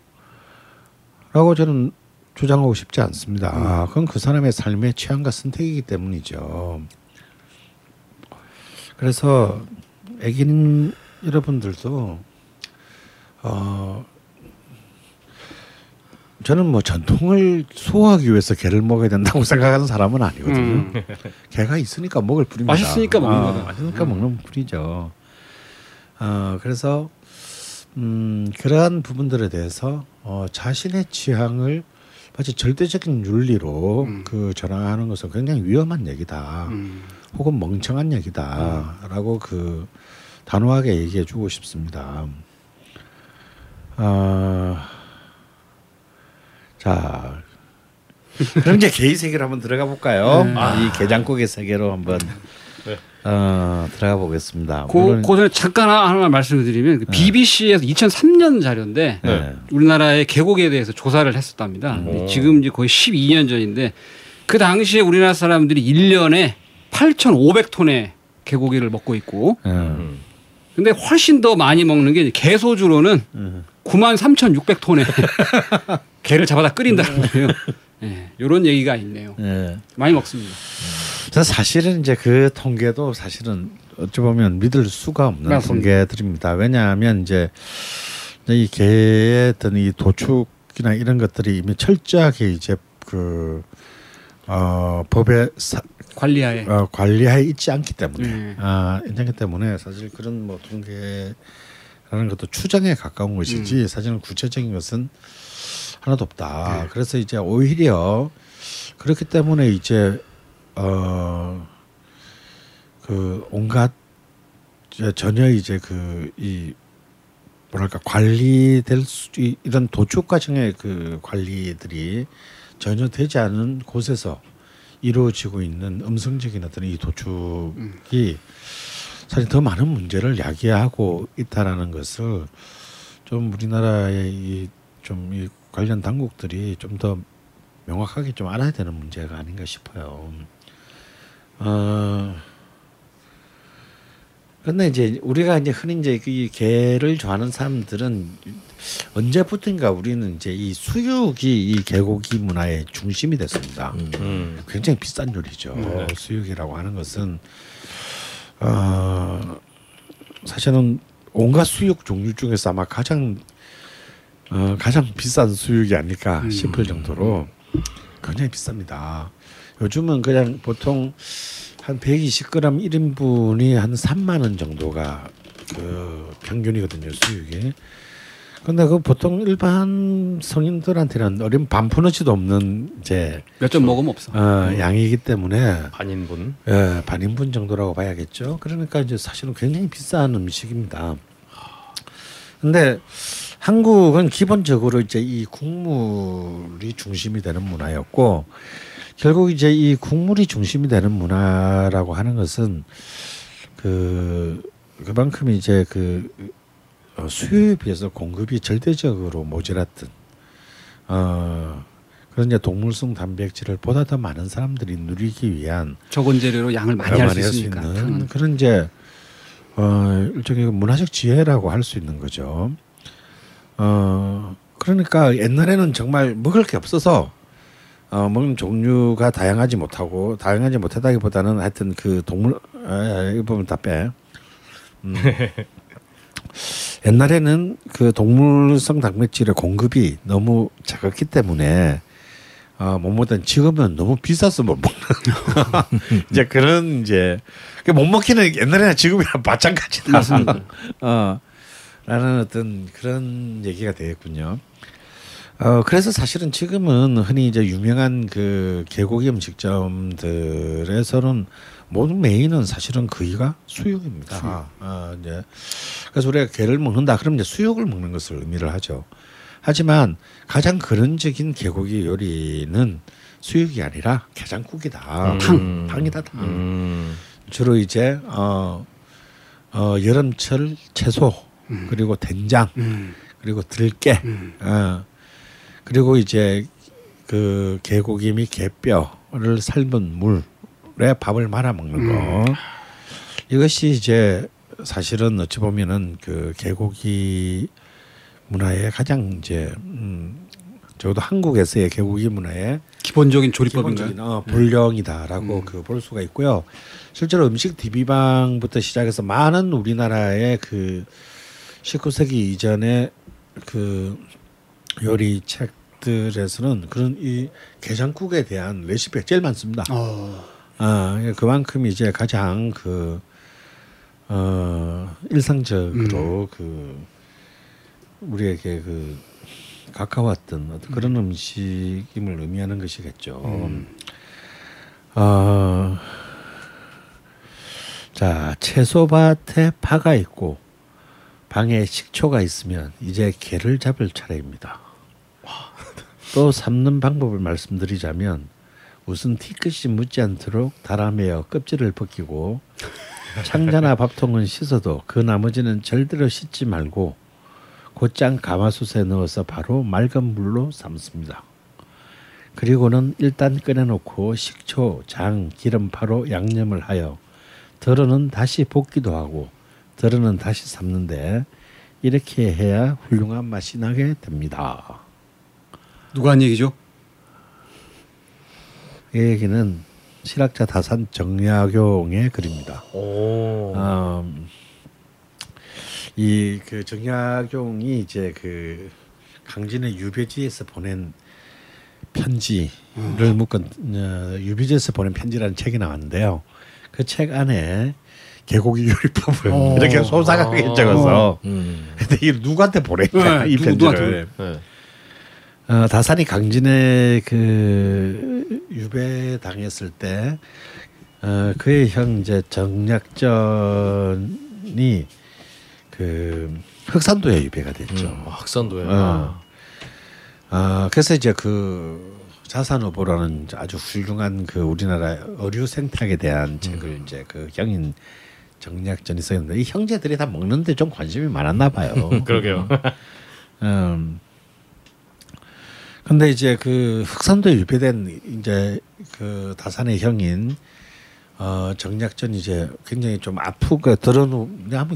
라고 저는 주장하고 싶지 않습니다. 그건 그 사람의 삶의 취향과 선택이기 때문이죠. 그래서 애기는 여러분들도 어 저는 뭐 전통을 소화하기 위해서 개를 먹어야 된다고 생각하는 사람은 아니거든요. 개가 있으니까 먹을 뿐입니다. 맛있으니까 먹는 아, 거다. 맛있으니까 먹는 뿐이죠. 어 그래서 음 그러한 부분들에 대해서 어 자신의 취향을 마치 절대적인 윤리로 그 전환하는 것은 굉장히 위험한 얘기다. 음. 혹은 멍청한 얘기다라고 그 단호하게 얘기해 주고 싶습니다. 아, 자, 그럼 이제 개의 세계로 한번 들어가 볼까요? 이 게장국의 세계로 한번 어, 들어가 보겠습니다. 그, 물론- 그 전에 잠깐 하나만 말씀을 드리면 그 BBC에서 2003년 자료인데 네. 우리나라의 계곡에 대해서 조사를 했었답니다. 근데 지금 이제 거의 12년 전인데 그 당시에 우리나라 사람들이 1년에 8,500톤의 개고기를 먹고 있고 예. 근데 훨씬 더 많이 먹는 게 개소주로는 음. 93,600톤의 개를 잡아다 끓인다는 거예요. 예, 이런 얘기가 있네요. 예. 많이 먹습니다. 저 사실은 이제 그 통계도 사실은 어찌 보면 믿을 수가 없는 맞습니다. 통계들입니다. 왜냐하면 이제 이 개의 어떤 이 도축이나 이런 것들이 이미 철저하게 이제 그 어, 법에 사, 관리하에. 어, 관리하에 있지 않기 때문에 네. 아 있지 않기 때문에 사실 그런 뭐 통계라는 것도 추정에 가까운 것이지 사실은 구체적인 것은 하나도 없다. 네. 그래서 이제 오히려 그렇기 때문에 이제 어 그 온갖 전혀 이제 그 이 뭐랄까 관리될 수 이- 이런 도축 과정의 그 관리들이 전혀 되지 않은 곳에서 이루어지고 있는 음성적인 어떤 이 도축이 사실 더 많은 문제를 야기하고 있다라는 것을 좀 우리나라의 이 좀 이 관련 당국들이 좀 더 명확하게 좀 알아야 되는 문제가 아닌가 싶어요. 어. 근데 이제 우리가 이제 흔히 이제 그이 개를 좋아하는 사람들은 언제부터인가 우리는 이제 이 수육이 이 개고기 문화의 중심이 됐습니다. 음. 굉장히 비싼 요리죠. 수육이라고 하는 것은 어, 사실은 온갖 수육 종류 중에서 아마 가장 어, 가장 비싼 수육이 아닐까 싶을 정도로 굉장히 비쌉니다. 요즘은 그냥 보통 한 120g 1인분이 한 3만 원 정도가 그 평균이거든요 수육이. 근데 그 보통 일반 성인들한테는 어린 반푼어치도 없는 이제 몇 점 먹으면 없어. 어, 양이기 때문에 반인분. 예, 반인분 정도라고 봐야겠죠. 그러니까 이제 사실은 굉장히 비싼 음식입니다. 근데 한국은 기본적으로 이제 이 국물이 중심이 되는 문화였고 결국 이제 이 국물이 중심이 되는 문화라고 하는 것은 그 그만큼 이제 그 어, 수요에 비해서 공급이 절대적으로 모자랐던 어 그런 이제 동물성 단백질을 보다 더 많은 사람들이 누리기 위한 적은 재료로 양을 많이 할 수 있으니까. 탕은. 그런 이제 어 일종의 문화적 지혜라고 할 수 있는 거죠. 어 그러니까 옛날에는 정말 먹을 게 없어서 어 먹는 종류가 다양하지 못하고 다양하지 못하다기보다는 하여튼 그 동물 아, 이 부분 다 빼. 음. 옛날에는 그 동물성 단백질의 공급이 너무 작았기 때문에 어, 못 먹던 지금은 너무 비싸서 못 먹는 이제 그런 이제 그못 먹기는 옛날에나 지금이랑 마찬가지다. 어, 라는 어떤 그런 얘기가 되겠군요. 어, 그래서 사실은 지금은 흔히 이제 유명한 그 개고기 음식점들에서는 모든 메인은 사실은 거의가 수육입니다. 어, 이제 그래서 우리가 게를 먹는다 그러면 이제 수육을 먹는 것을 의미를 하죠. 하지만 가장 근원적인 개고기 요리는 수육이 아니라 게장국이다. 탕. 탕이다 탕. 음. 주로 이제 어, 어 여름철 채소 그리고 된장 음. 그리고 들깨 음. 어, 그리고 이제 그 개고기 및 개뼈를 삶은 물에 밥을 말아 먹는 거 이것이 이제 사실은 어찌 보면은 그 개고기 문화의 가장 이제 음 적어도 한국에서의 개고기 문화의 기본적인 조리법인가요? 어, 본령이다라고 그볼 수가 있고요. 실제로 음식 DB방부터 시작해서 많은 우리나라의 그 19세기 이전의 그 요리 책들에서는 그런 이 게장국에 대한 레시피가 제일 많습니다. 어. 아, 그만큼 이제 가장 그, 어, 일상적으로 그, 우리에게 그, 가까웠던 어떤 그런 음 식임을 의미하는 것이겠죠. 어, 자, 채소밭에 파가 있고, 방에 식초가 있으면 이제 개를 잡을 차례입니다. 또 삶는 방법을 말씀드리자면 우선 티끝이 묻지 않도록 달아매어 껍질을 벗기고 창자나 밥통은 씻어도 그 나머지는 절대로 씻지 말고 곧장 가마솥에 넣어서 바로 맑은 물로 삶습니다. 그리고는 일단 꺼내놓고 식초, 장, 기름파로 양념을 하여 덜어는 다시 볶기도 하고 덜어는 다시 삶는데 이렇게 해야 훌륭한 맛이 나게 됩니다. 누가 한 얘기죠? 이 얘기는 실학자 다산 정약용의 글입니다. 오. 음, 이그 정약용이 이제 그 강진의 유배지에서 보낸 편지를 묶은 어, 유배지에서 보낸 편지라는 책이 나왔는데요. 그 책 안에 개고기 요리법을 어. 이렇게 소상하게 어. 적어서 음. 근데 이 누구한테 보냈냐 네, 이 누구, 편지를 네. 어, 다산이 강진에 그 유배 당했을 때 어, 그의 형제 정약전이 그 흑산도에 유배가 됐죠. 음, 학산도에. 어. 아 그래서 이제 그 자산어보라는 아주 훌륭한 그 우리나라 어류 생태학에 대한 책을 이제 그 형인 정약전이 써있는데 이 형제들이 다 먹는데 좀 관심이 많았나 봐요. 그러게요. 음. 근데 이제 그 흑산도에 유배된 이제 그 다산의 형인 어 정약전 이제 굉장히 좀 아프고 들어놓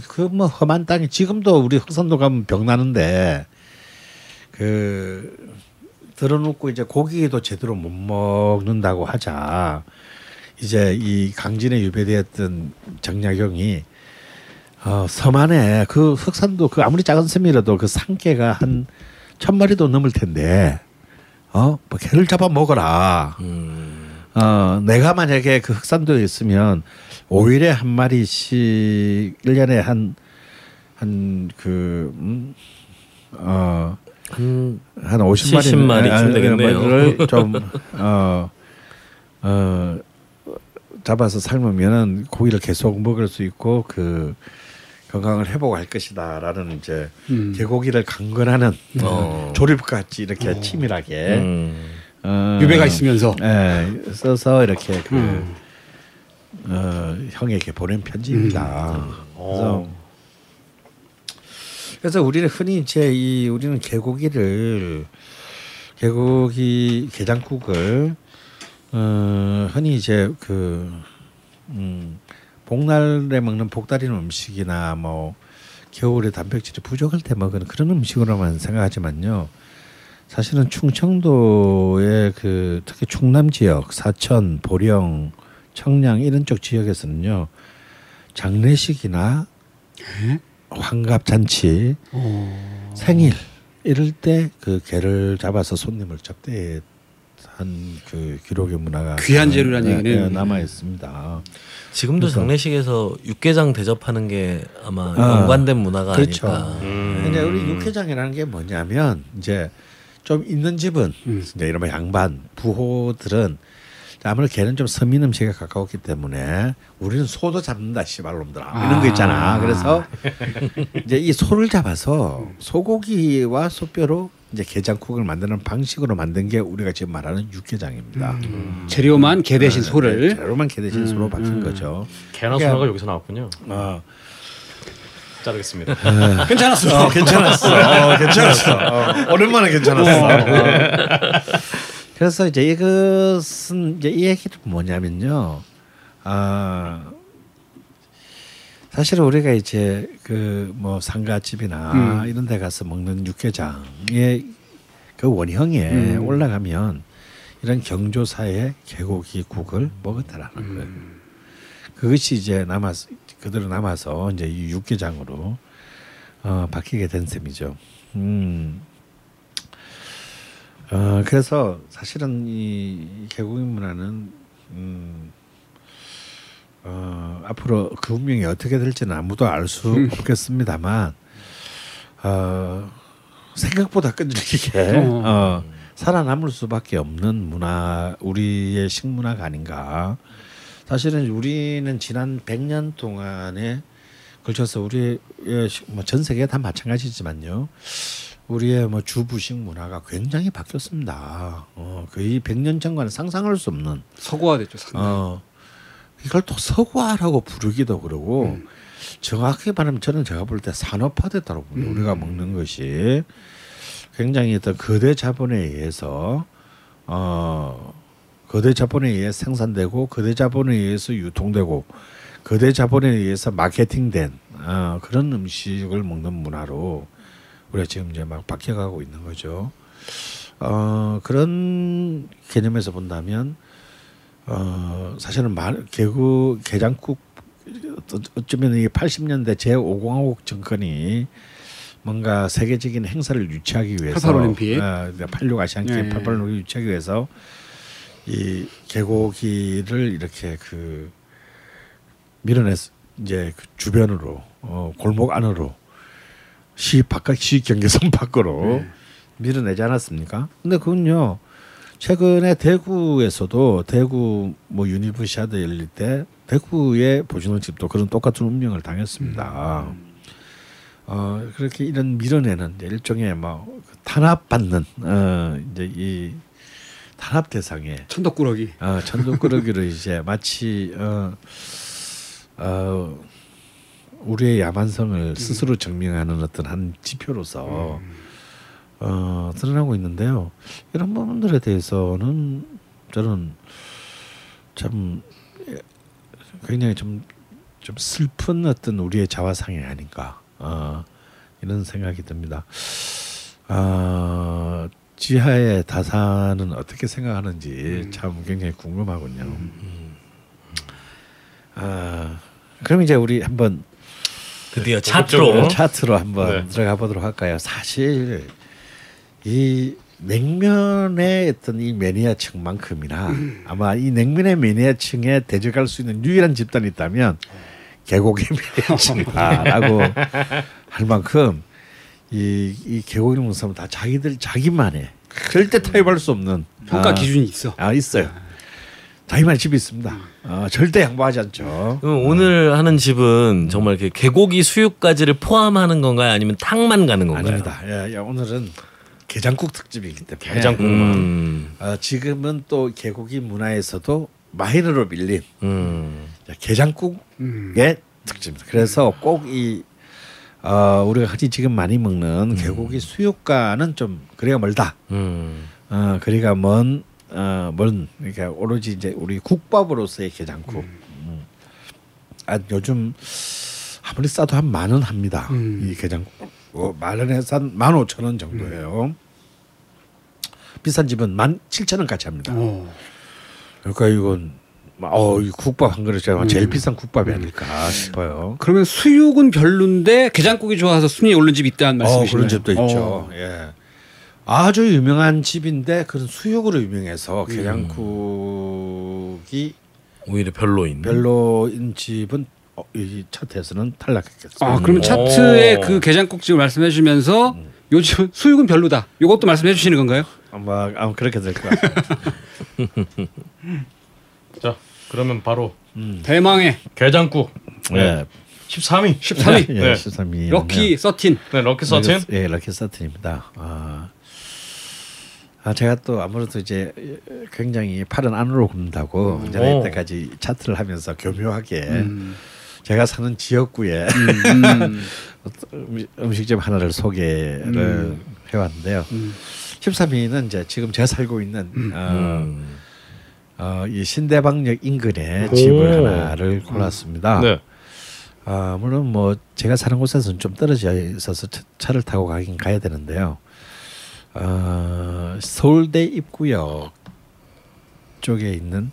그뭐 험한 땅에 지금도 우리 흑산도 가면 병 나는데 그 들어놓고 이제 고기도 제대로 못 먹는다고 하자. 이제 이 강진에 유배되었던 정약용이 어, 섬 안에 그 흑산도 그 아무리 작은 섬이라도 그 산개가 한 천 마리도 넘을 텐데 어, 뭐 개를 잡아 먹어라. 음. 어, 내가 만약에 그 흑산도에 있으면 5일에 한 마리씩 1년에 한 한그 음, 어, 한 한 50마리 70마리쯤 되겠네요. 좀어 어, 잡아서 삶으면은 고기를 계속 먹을 수 있고 그 건강을 회복할 것이다라는 이제 음. 개고기를 강건하는 어. 조립같이 이렇게 치밀하게 음. 어, 유배가 있으면서 예, 써서 이렇게 그 음. 어, 형에게 보낸 편지입니다. 그래서 어. 그래서 우리는 흔히 이제 이 우리는 개고기를 개고기 게장국을 어, 흔히 이제 그 음, 복날에 먹는 복다리는 음식이나 뭐 겨울에 단백질이 부족할 때 먹는 그런 음식으로만 생각하지만요. 사실은 충청도의 그 특히 충남 지역, 사천, 보령, 청량 이런 쪽 지역에서는요. 장례식이나 환갑 잔치, 어. 생일 이럴 때 그 개를 잡아서 손님을 접대한 그 기록의 문화가 귀한 재료라는 예, 얘기는. 예, 남아 있습니다. 지금도 그래서- 장례식에서 육개장 대접하는 게 아마 아, 연관된 문화가 그렇죠. 아닐까. 음. 근데 우리 육회장이라는 게 뭐냐면 이제 좀 있는 집은 음. 이제 이런 양반 부호들은 아무래도 걔는 좀 서민 음식에 가까웠기 때문에 우리는 소도 잡는다 씨발놈들아 이런 거 있잖아. 아. 그래서 이제 이 소를 잡아서 소고기와 소뼈로 이제 게장국을 만드는 방식으로 만든 게 우리가 지금 말하는 육개장입니다. 재료만 개 대신 네, 소를 재료만 개 대신 소로 음, 바뀐 음. 거죠. 개나 그러니까- 여기서 나왔군요. 어, 자르겠습니다. 괜찮았어. 어, 괜찮았어. 어, 괜찮았어. 어, 오랜만에 괜찮았어. 어. 그래서 이제 이것은 이제 이 얘기는 뭐냐면요. 아 사실 우리가 이제 그 뭐 상가집이나 음. 이런 데 가서 먹는 육개장의 그 원형에 음. 올라가면 이런 경조사의 개고기 국을 먹었다라는 거예요. 음. 그것이 이제 남아서 그대로 남아서 이제 이 육개장으로 어, 바뀌게 된 셈이죠. 음. 어, 그래서 사실은 이 개국인 문화는 음, 어, 앞으로 그 운명이 어떻게 될지는 아무도 알수 음. 없겠습니다만 어, 생각보다 끈질기게 어. 어, 살아남을 수밖에 없는 문화 우리의 식문화가 아닌가. 사실은 우리는 지난 100년 동안에 걸쳐서 우리의 식- 뭐전 세계 다 마찬가지지만요. 우리의 뭐 주부식 문화가 굉장히 바뀌었습니다. 어, 거의 100년 전과는 상상할 수 없는 서구화됐죠. 상당히. 어, 이걸 또 서구화라고 부르기도 그러고 음. 정확히 말하면 저는 제가 볼 때 산업화됐다고 봅니다. 음. 우리가 먹는 것이 굉장히 어떤 거대 자본에 의해서 어 거대 자본에 의해 생산되고 거대 자본에 의해서 유통되고 거대 자본에 의해서 마케팅된 어, 그런 음식을 먹는 문화로 우리가 지금 이제 막 바뀌어가고 있는 거죠. 어, 그런 개념에서 본다면 어, 사실은 말, 개구 개장국 어- 어쩌면 이 80년대 제 5공화국 정권이 뭔가 세계적인 행사를 유치하기 위해서 88 올림픽. 어, 86 아시안 게임 예. 88 올림픽 유치하기 위해서 이 개고기를 이렇게 그 밀어냈 이제 그 주변으로 어, 골목 안으로 시 바깥 시 경계선 밖으로 네. 밀어내지 않았습니까? 근데 그건요 최근에 대구에서도 대구 뭐 유니버시아드 열릴 때 대구의 보신탕집도 그런 똑같은 운명을 당했습니다. 어 그렇게 이런 밀어내는 일종의 뭐 탄압받는 어 이제 이 탄압 대상에 천덕꾸러기. 어, 천둥꾸러기로 이제 마치 어, 어, 우리의 야만성을 스스로 증명하는 어떤 한 지표로서 어, 드러나고 있는데요. 이런 부분들에 대해서는 저는 참 예, 굉장히 좀, 좀 슬픈 어떤 우리의 자화상이 아닌가 어, 이런 생각이 듭니다. 아, 지하의 다산은 어떻게 생각하는지 참 굉장히 궁금하군요. 아, 그럼 이제 우리 한번 드디어 본격적으로. 차트로 차트로 한번 네. 들어가 보도록 할까요? 사실 이 냉면의 어떤 이 매니아층만큼이나 아마 이 냉면의 매니아층에 대적할 수 있는 유일한 집단이 있다면 계곡의 매니아층이다라고 할 만큼 이, 이 계곡의 문사는 다 자기들 자기만의 절대 타협할 수 없는 평가 아, 기준이 있어. 아 있어요. 자기만의 집이 있습니다. 어, 절대 양보하지 않죠. 그럼 오늘 하는 집은 정말 이렇게 개고기 수육까지를 포함하는 건가요? 아니면 탕만 가는 건가요? 아닙니다. 예, 예, 오늘은 게장국 특집이기 때문에 게장국만. 음, 어, 지금은 또 개고기 문화에서도 마이너로 밀린 음. 게장국의 음. 특집입니다. 그래서 꼭이 어, 우리가 흔히 지금 많이 먹는 개고기 수육과는 좀 거리가 멀다. 음. 어, 거리가 먼, 어, 먼, 그러니까 오로지 이제 우리 국밥으로서의 게장국. 음. 아, 요즘 아무리 싸도 한 만 원 합니다. 음. 이 게장국. 어, 만 원에서 한만 오천 원 정도예요. 비싼 집은 만 칠천 원까지 합니다. 어. 그러니까 이건 어, 이 국밥 한 그릇이 아마 제일 비싼 국밥이 아닐까 싶어요. 그러면 수육은 별론데 게장국이 좋아서 순위에 오른 집이 있다는 어, 말씀이신가요? 그런 집도 있죠. 어. 예. 아주 유명한 집인데 그런 수육으로 유명해서 게장국이 오히려 별로인. 별로인 집은 어, 이 차트에서는 탈락했겠습니다. 아, 그러면 오. 차트에 그 게장국 집을 말씀해 주면서 요즘 수육은 별로다. 요것도 말씀해 주시는 건가요? 아마 아마 그렇게 될것 같아요. 자 그러면 바로 대망의 게장국 네. 13위 13위 예, 네. 13위. 럭키 서틴. 네 럭키 서틴 예, 럭키 서틴입니다. 아, 아 제가 또 아무래도 이제 굉장히 팔은 안으로 굽는다고 오. 이제 이때까지 차트를 하면서 교묘하게 음. 제가 사는 지역구에 음. 음, 음식점 하나를 소개를 음. 해왔는데요. 음. 13위는 이제 지금 제가 살고 있는 어, 음. 어, 이 신대방역 인근에 오. 집을 하나를 골랐습니다. 네 아, 물론 뭐 제가 사는 곳에서는 좀 떨어져 있어서 차- 차를 타고 가긴 가야 되는데요. 어, 서울대 입구역 쪽에 있는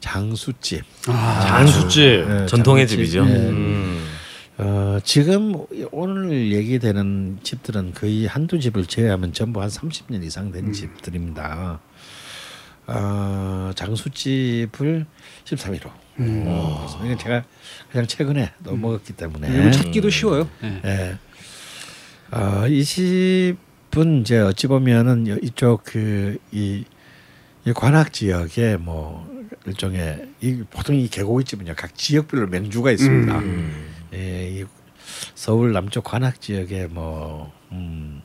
장수집. 아, 장수집 예, 전통의 장수집. 집이죠. 예. 음. 어, 지금 오늘 얘기되는 집들은 거의 한두 집을 제외하면 전부 한 30년 이상 된 집들입니다. 어, 장수집을 13위로. 어, 이건 제가 그냥 최근에 또 먹었기 때문에. 이건 찾기도 쉬워요. 네. 예. 어, 이 집은 이제 어찌 보면은 여- 이쪽 그이 이 관악 지역에 뭐 일종의 이 보통 이 개고기 집은요 각 지역별로 맹주가 있습니다. 음. 예, 이 서울 남쪽 관악 지역에 뭐 음,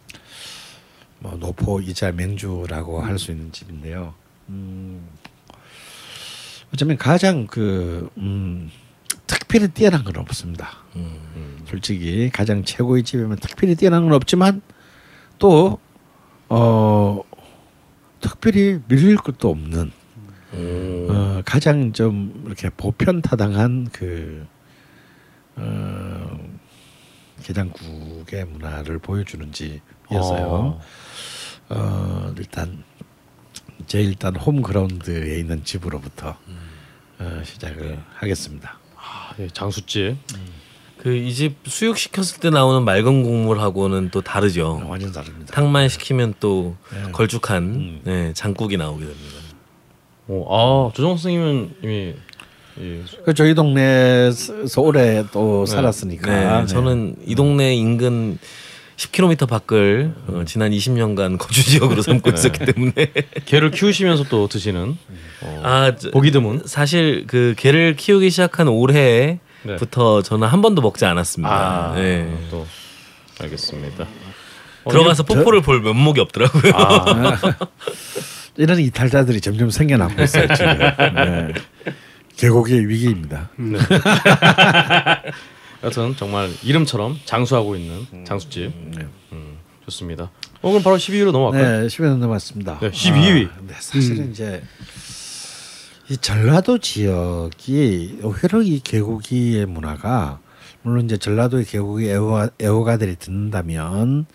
뭐 노포 이자 맹주라고 할 수 있는 집인데요. 음, 어쩌면 가장 그 음, 특별히 뛰어난 건 없습니다. 음. 솔직히 가장 최고의 집이면 특별히 뛰어난 건 없지만 또 어, 특별히 밀릴 것도 없는 음. 어, 가장 좀 이렇게 보편타당한 그 어, 게장국의 문화를 보여주는 집이었어요. 어, 일단 제 일단 홈그라운드에 있는 집으로부터 어, 시작을 하겠습니다. 아, 예, 장수집. 그이 집 수육 시켰을 때 나오는 맑은 국물하고는 또 다르죠. 완전 다릅니다. 탕만 시키면 또 네. 걸쭉한 음. 네, 장국이 나오게 됩니다. 어, 아 조정 선생님은 이미 예, 그 저희 동네에서 오래 또 네. 살았으니까 네, 네. 저는 이 동네 인근 10km 밖을 어, 지난 20년간 거주 지역으로 삼고 있었기 때문에 개를 키우시면서 또 드시는 어, 아 저- 보기 드문. 사실 그 개를 키우기 시작한 올해부터 저는 한 번도 먹지 않았습니다. 아, 네. 또 알겠습니다. 어, 들어가서 저- 뽀뽀를 볼 면목이 없더라고요. 아, 이런 이탈자들이 점점 생겨나고 있어요 지금. 네. 계곡의 위기입니다. 여튼 정말 이름처럼 장수하고 있는 장수집. 네. 음, 좋습니다. 어, 그럼 바로 12위로 넘어갈까요? 네, 10년 넘었습니다. 네, 12위. 아, 네, 사실은 이제 이 전라도 지역이 의외로 이 개고기의 문화가 물론 이제 전라도의 개고기 애호가, 애호가들이 듣는다면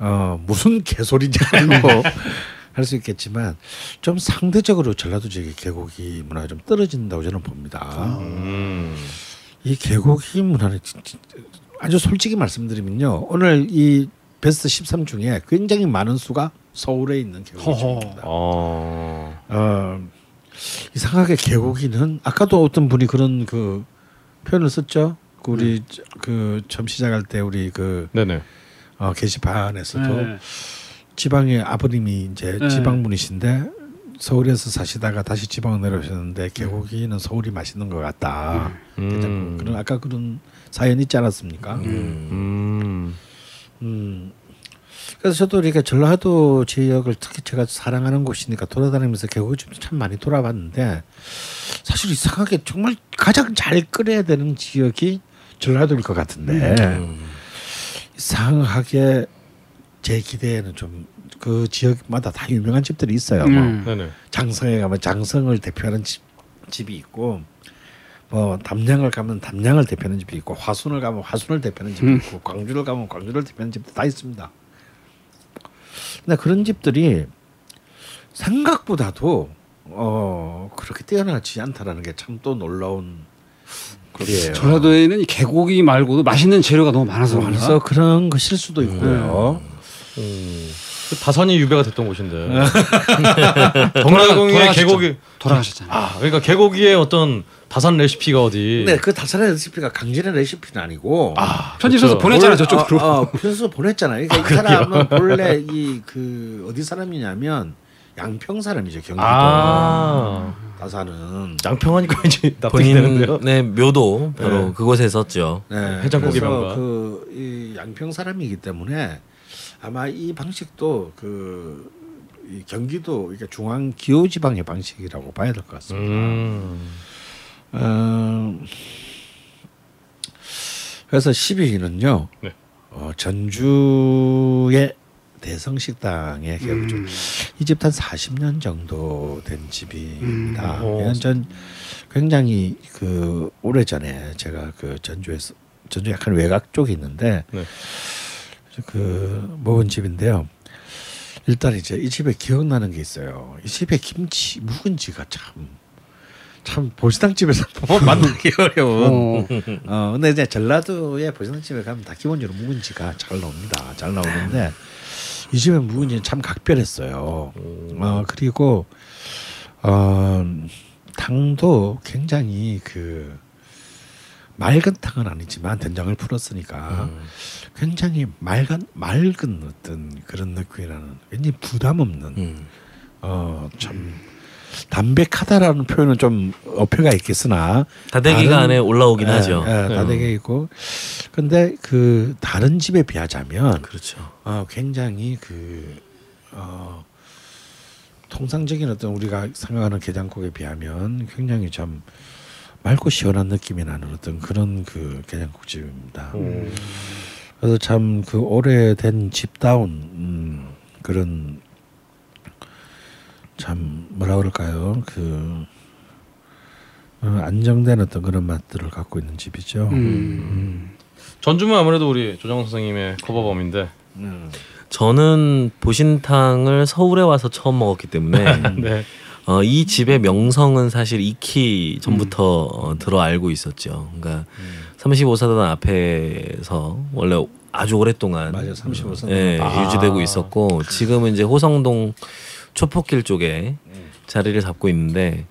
어 무슨 개소리냐 고 할 수 있겠지만 좀 상대적으로 전라도 지역의 개고기 문화가 좀 떨어진다고 저는 봅니다. 음. 이 개고기 문화는 아주 솔직히 말씀드리면요. 오늘 이 베스트 13 중에 굉장히 많은 수가 서울에 있는 개고기입니다. 어. 어, 이상하게 개고기는 아까도 어떤 분이 그런 그 표현을 썼죠. 그 우리 저- 그 처음 시작할 때 우리 그 네네. 어, 게시판에서도 네. 지방의 아버님이 이제 네. 지방 분이신데 서울에서 사시다가 다시 지방 내려오셨는데 개고기는 서울이 맛있는 것 같다. 음. 그런 아까 그런 사연 있지 않았습니까? 음. 음. 그래서 저도 이렇게 전라도 지역을 특히 제가 사랑하는 곳이니까 돌아다니면서 개고기집도 참 많이 돌아봤는데 사실 이상하게 정말 가장 잘 끓여야 되는 지역이 전라도일 것 같은데 음. 이상하게 제 기대에는 좀 그 지역마다 다 유명한 집들이 있어요. 뭐 음. 네네. 장성에 가면 장성을 대표하는 집, 집이 있고 뭐 담양을 가면 담양을 대표하는 집이 있고 화순을 가면 화순을 대표하는 집이 있고 광주를 가면 광주를 대표하는 집도 다 있습니다. 근데 그런 집들이 생각보다도 어 그렇게 뛰어나지 않다라는 게 참 또 놀라운 글이에요. 전라도에는 이 개고기 말고도 맛있는 재료가 너무 많아서? 그래서 그런 것일 수도 있고요. 그 다산이 유배가 됐던 곳인데. 동라공의 돌아가셨죠. 계곡이 돌아가셨잖아요. 아 그러니까 계곡이의 어떤 다산 레시피가 어디? 근데 그 다산의 레시피가 강진의 레시피는 아니고 아 편지 써서 그렇죠. 보냈잖아요 원- 저쪽으로. 어, 어, 편서 보냈잖아요. 그러니까 이 사람은 본래 이 그 어디 사람이냐면 양평 사람이죠 경기도 아 다산은. 양평하니까 이제 납득이 되는데요. 본인의 묘도 바로 네. 그곳에 썼죠. 네, 그래서 명가. 그이 양평 사람이기 때문에 아마 이 방식도 그 이 경기도 이게 중앙 기호 지방의 방식이라고 봐야 될 것 같습니다. 음. 어, 그래서 10위는요. 네. 어, 전주의 대성식당의 개구죠. 음. 이집 한 40년 정도 된 집입니다. 음. 오. 이건 전 굉장히 그 오래 전에 제가 그 전주에서 전주 약간 외곽 쪽에 있는데 네. 그 먹은 집인데요. 일단 이제 이 집에 기억나는 게 있어요. 이 집에 김치 묵은지가 참. 참 보시당 집에서 만나기 어려운. 어. 어 근데 이제 전라도의 보시당 집에 가면 다 기본적으로 묵은지가 잘 나옵니다. 잘 나오는데 이 집에 묵은지는 참 각별했어요. 어 그리고 어 탕도 굉장히 그 맑은 탕은 아니지만 된장을 풀었으니까 굉장히 맑은 맑은 어떤 그런 느낌이라는 왠지 부담 없는 음. 어참 담백하다라는 표현은 좀 어폐가 있겠으나 다대기가 안에 올라오긴 예, 하죠. 예, 다대기 있고 근데 그 다른 집에 비하자면 그렇죠. 어, 굉장히 그 어, 통상적인 어떤 우리가 생각하는 게장국에 비하면 굉장히 참 맑고 시원한 느낌이 나는 어떤 그런 그 게장국집입니다. 음. 그래서 참 그 오래된 집다운 음, 그런 참 뭐라 그럴까요? 그 어, 안정된 어떤 그런 맛들을 갖고 있는 집이죠. 음. 전주면 아무래도 우리 조정 선생님의 커버범인데. 저는 보신탕을 서울에 와서 처음 먹었기 때문에 네. 어, 이 집의 명성은 사실 익히 전부터 어, 들어 알고 있었죠. 그러니까 35사단 앞에서 원래 아주 오랫동안 맞아요. 35사단 예, 아. 유지되고 있었고 지금은 이제 호성동 초폭길 쪽에 자리를 잡고 있는데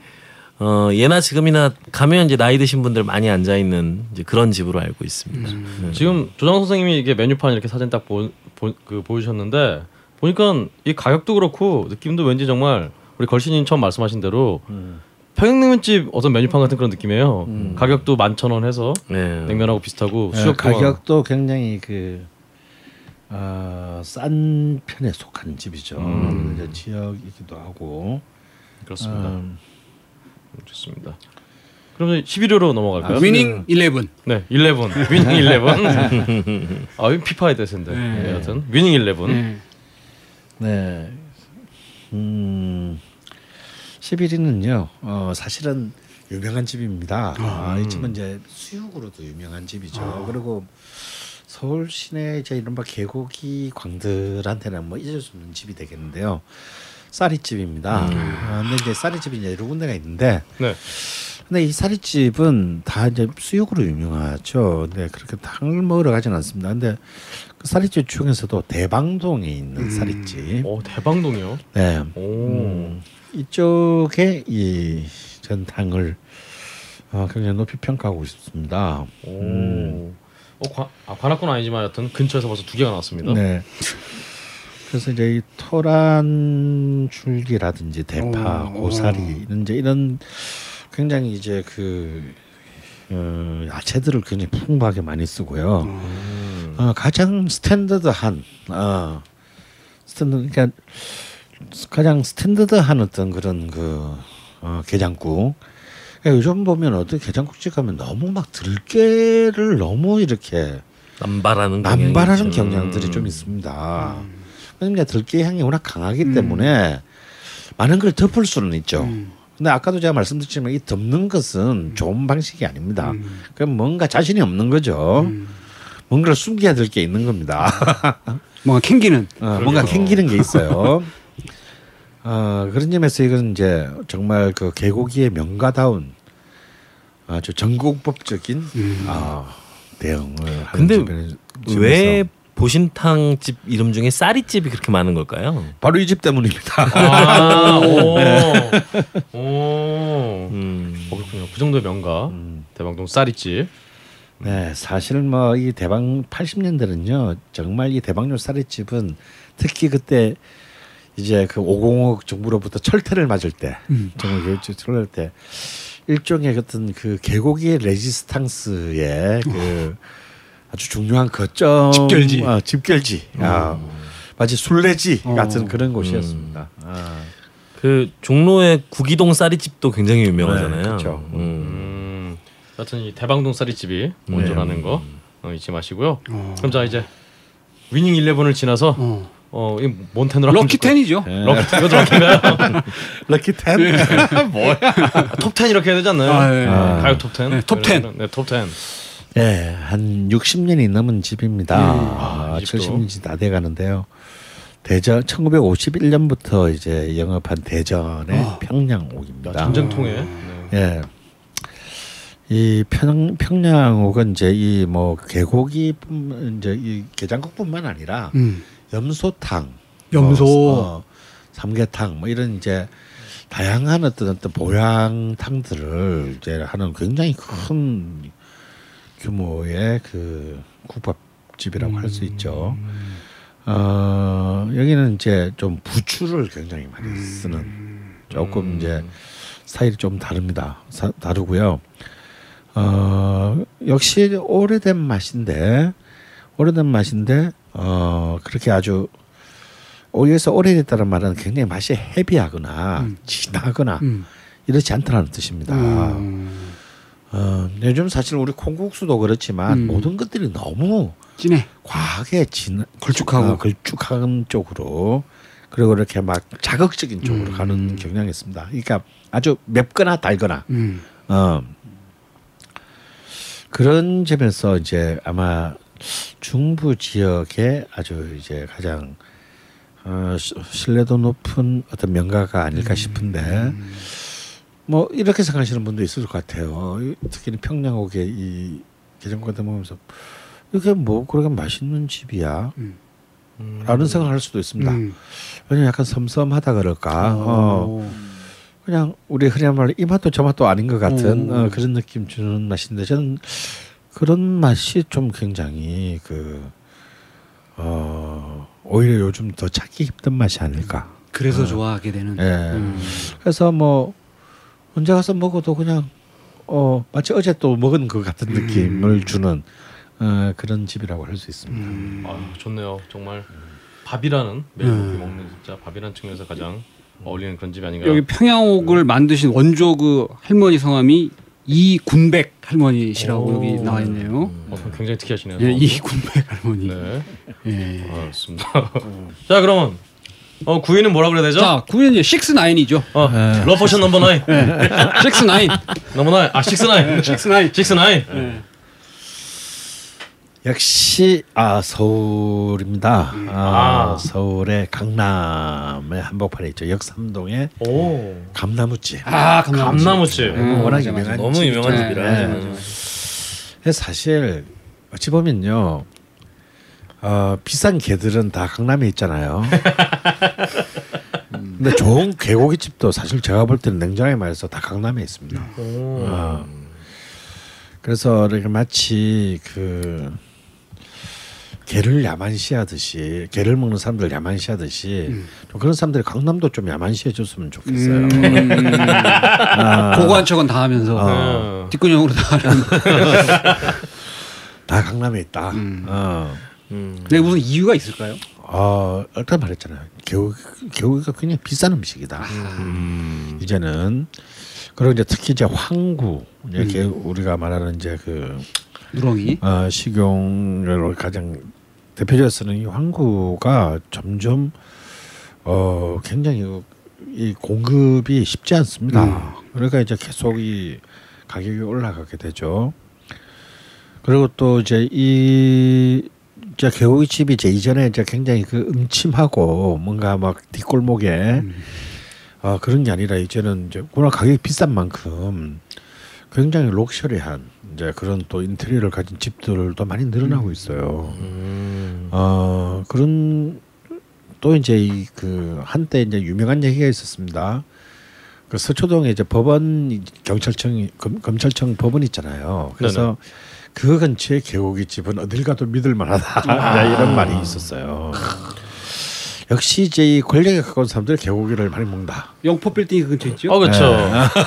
어, 예나 지금이나 가면 이제 나이 드신 분들 많이 앉아 있는 그런 집으로 알고 있습니다. 네. 지금 조정 선생님이 이게 메뉴판 이렇게 사진 딱 보, 보, 그 보여주셨는데 보니까 이 가격도 그렇고 느낌도 왠지 정말 우리 걸신님 처음 말씀하신 대로 평양냉면집 어떤 메뉴판 같은 그런 느낌이에요. 가격도 만 천 원 해서 네. 냉면하고 비슷하고 예, 수육 가격도 굉장히 그 어, 싼 편에 속한 집이죠. 음. 이제 지역이기도 하고. 그렇습니다. 음, 좋습니다. 그럼 11호로 넘어갈까요? 아, 위닝 11. 네, 11 위닝 11. 아, 이 피파의 대세인데. 네. 네. 여하튼 위닝 11. 네. 네. 음, 11위는요. 어, 사실은 유명한 집입니다. 아, 이 집은 이제 수육으로도 유명한 집이죠. 그리고 서울 시내 이제 이른바 개고기 광들한테는 뭐 잊을 수 없는 집이 되겠는데요. 쌀이집입니다. 아, 근데 이제 쌀이집이 이제 여러 군데가 있는데 네. 근데 이 쌀이집은 다 이제 수육으로 유명하죠. 근데 그렇게 탕을 먹으러 가진 않습니다. 근데 그 쌀이집 중에서도 대방동에 있는 쌀이집. 오, 대방동이요. 네. 오. 음, 이쪽에 이 전탕을 어, 굉장히 높이 평가하고 있습니다. 오. 어, 관, 아, 관악군 아니지만 여튼 근처에서 벌써 두 개가 나왔습니다. 네. 그래서 이제 이 토란 줄기라든지 대파, 오. 고사리 이런 이제 이런 굉장히 이제 그 어, 야채들을 굉장히 풍부하게 많이 쓰고요. 음. 어, 가장 스탠더드한 어, 스탠드 그러니까 가장 스탠더드한 어떤 그런 그 어, 게장국. 그러니까 요즘 보면 어떤 게장국집 가면 너무 막 들깨를 너무 이렇게 남발하는 남발하는. 경향들이 음. 좀 있습니다. 왜냐면 들깨 향이 워낙 강하기 때문에 많은 걸 덮을 수는 있죠. 근데 아까도 제가 말씀드렸지만 이 덮는 것은 좋은 방식이 아닙니다. 그럼 뭔가 자신이 없는 거죠. 뭔가를 숨겨야 될 게 있는 겁니다. 뭔가 캥기는. 어, 뭔가 캥기는 게 있어요. 어, 그런 점에서 이건 이제 정말 그 개고기의 명가다운 아주 전국법적인 아, 대응을 하는 근데 왜 보신탕 집 이름 중에 쌀이 집이 그렇게 많은 걸까요? 바로 이 집 때문입니다. 아, 오. 오. 음. 어, 그렇군요. 그 정도의 명가. 음. 대방동 쌀이 집. 네, 사실 뭐 이 대방 80년대는요 정말 이 대방요 쌀이 집은 특히 그때 이제 그 505 정부로부터 철퇴를 맞을 때 정말 그 철퇴할 때 일종의 어떤 그 개고기의 레지스탕스의 그 아주 중요한 거점 집결지. 아, 집결지 아, 마치 순례지 어. 같은 그런 곳이었습니다. 아, 그 종로의 구기동 쌀이집도 굉장히 유명하잖아요. 네, 그렇죠. 음. 음. 여하튼 이 대방동 쌀이집이 먼저라는 거 어, 잊지 마시고요. 어. 그럼 자 이제 위닝 11을 지나서 어. 어, 이 몬테너랑 lucky ten이죠. 네. lucky 이것도 lucky인가요? lucky ten 뭐야? 탑10 이렇게 해야 되지 않나요? 아, 예. 아. 가요 톱10. 네, 톱 10. 네, 톱10. 네, 한 60년이 넘은 집입니다. 아, 아, 이 집도. 70년이 다 돼 가는데요. 대전 1951년부터 이제 영업한 대전의 어. 평양옥입니다. 전쟁통에. 네. 예. 이 평, 평양옥은 이제 이뭐 개고기 이제 이 게장국뿐만 아니라 음. 염소탕, 염소. 뭐, 어, 삼계탕 뭐 이런 이제 다양한 어떤 어떤 보양탕들을 이제 하는 굉장히 큰 규모의 그 국밥집이라고 할수 있죠. 어 여기는 이제 좀 부추를 굉장히 많이 쓰는 조금 이제 스타일이 좀 다릅니다. 사, 다르고요. 어 역시 오래된 맛인데 오래된 맛인데 어 그렇게 아주 여기서 오래됐다는 말은 굉장히 맛이 헤비하거나 진하거나 음. 이렇지 않다는 뜻입니다. 음. 어, 요즘 사실 우리 콩국수도 그렇지만 음. 모든 것들이 너무 진해. 과하게 진 걸쭉하고. 어, 걸쭉한 쪽으로 그리고 이렇게 막 자극적인 쪽으로 가는 경향이 있습니다. 그러니까 아주 맵거나 달거나 음. 어 그런 점에서 이제 아마 중부 지역에 아주 이제 가장 어, 시- 신뢰도 높은 어떤 명가가 아닐까 싶은데 뭐 이렇게 생각하시는 분도 있을 것 같아요. 이- 특히 평양옥의 이 개정과대 보면서 이게 뭐 그렇게 맛있는 집이야. 라는 생각을 할 수도 있습니다. 음. 왜냐면 약간 섬섬하다 그럴까. 어, 오. 그냥 우리 흔히 말로 이 맛도 저 맛도 아닌 것 같은 음. 어, 그런 느낌 주는 맛인데 저는 그런 맛이 좀 굉장히 그 어, 오히려 요즘 더 찾기 힘든 맛이 아닐까. 그래서 좋아하게 되는. 예. 음. 그래서 뭐 언제 가서 먹어도 그냥 어 마치 어제 또 먹은 것 같은 느낌을 주는 어, 그런 집이라고 할 수 있습니다. 음. 아 좋네요. 정말 밥이라는 매일 먹기 먹는 진짜 밥이라는 측면에서 가장 어울리는 그런 집이 아닌가. 여기 평양옥을 만드신 원조 그 할머니 성함이 이군백 할머니시라고 여기 나와 있네요. 어, 굉장히 특이하시네요. 예, 이군백 할머니. 네. 예. 알겠습니다. 자, 그러면 어, 9위는 뭐라 그래야 되죠? 자, 9위는 6-9이죠. 어, 네. Love Potion Number 9. 6-9. 넘버 9. 아, 6-9. 6-9. 6-9. 역시 아 서울입니다. 아, 아. 서울의 강남의 한복판에 있죠. 역삼동의 오, 감나무집. 아, 감나무. 감나무집. 음, 워낙 맞아, 유명한 맞아. 너무. 유명한 네. 집이라. 네. 맞아. 그래서 사실 어찌 보면요. 어, 비싼 개들은 다 강남에 있잖아요. 근데 좋은 개고기 집도 사실 제가 볼 때는 냉정하게 말해서 다 강남에 있습니다. 오. 어. 그래서 이렇게 마치 그 개를 야만시하듯이 개를 먹는 사람들 야만시하듯이 좀 그런 사람들이 강남도 좀 야만시해줬으면 좋겠어요. 음. 아, 고고한 척은 다 하면서 어. 뒷근형으로 다 하는. 다 강남에 있다. 음. 어. 음. 근데 무슨 이유가 있을까요? 어, 일단 말했잖아요. 개고기, 개고기가 굉장히 비싼 음식이다. 음. 이제는 그리고 이제 특히 이제 황구 이렇게 우리가 말하는 이제 그 누렁이. 어, 식용으로 가장 대표적으로 쓰는 이 황구가 점점 어 굉장히 이 공급이 쉽지 않습니다. 그러니까 이제 계속 이 가격이 올라가게 되죠. 그리고 또 이제 이 이제 개고기 집이 이제 이전에 이제 굉장히 그 음침하고 뭔가 막 뒷골목에 어, 그런 게 아니라 이제는 이제 워낙 가격이 비싼 만큼 굉장히 럭셔리한 이제 그런 또 인테리어를 가진 집들도 많이 늘어나고 있어요. 음. 어 그런 또 이제 이 그 한때 이제 유명한 얘기가 있었습니다. 그 서초동에 이제 법원 경찰청 검, 검찰청 법원 있잖아요. 그래서 그 근처에 개고기 집은 어딜 가도 믿을 만하다 이제 이런 말이 있었어요. 역시 이제 이 권력에 가까운 사람들 개고기를 많이 먹는다. 영포 빌딩 근처 있죠? 어 그렇죠.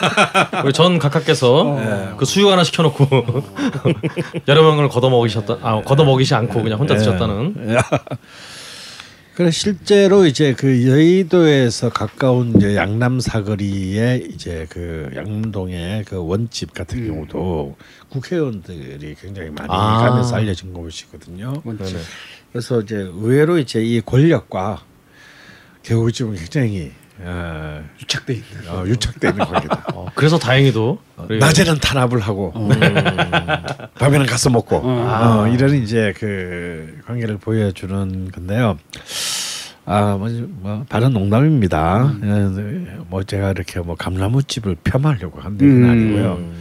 우리 전 각하께서 그 수육 하나 시켜놓고 여러 명을 걷어 먹이셨다. 아 걷어 먹이지 않고 그냥 혼자 드셨다는. 그래 실제로 이제 그 여의도에서 가까운 이제 양남 사거리에 이제 그 양동의 그 원집 같은 경우도 국회의원들이 굉장히 많이 아. 가면서 알려진 곳이거든요. 그래서 이제 의외로 이제 이 권력과 개고기집은 굉장히 어, 유착돼 있는. 어, 유착되어 있는 관계다. 어, 그래서 다행히도 우리- 낮에는 탄압을 하고 밤에는 가서 먹고 어. 어, 이런 이제 그 관계를 보여주는 건데요. 아, 뭐, 뭐 다른 농담입니다. 예, 뭐 제가 이렇게 뭐 감나무집을 폄하하려고 한 얘기는 음. 아니고요.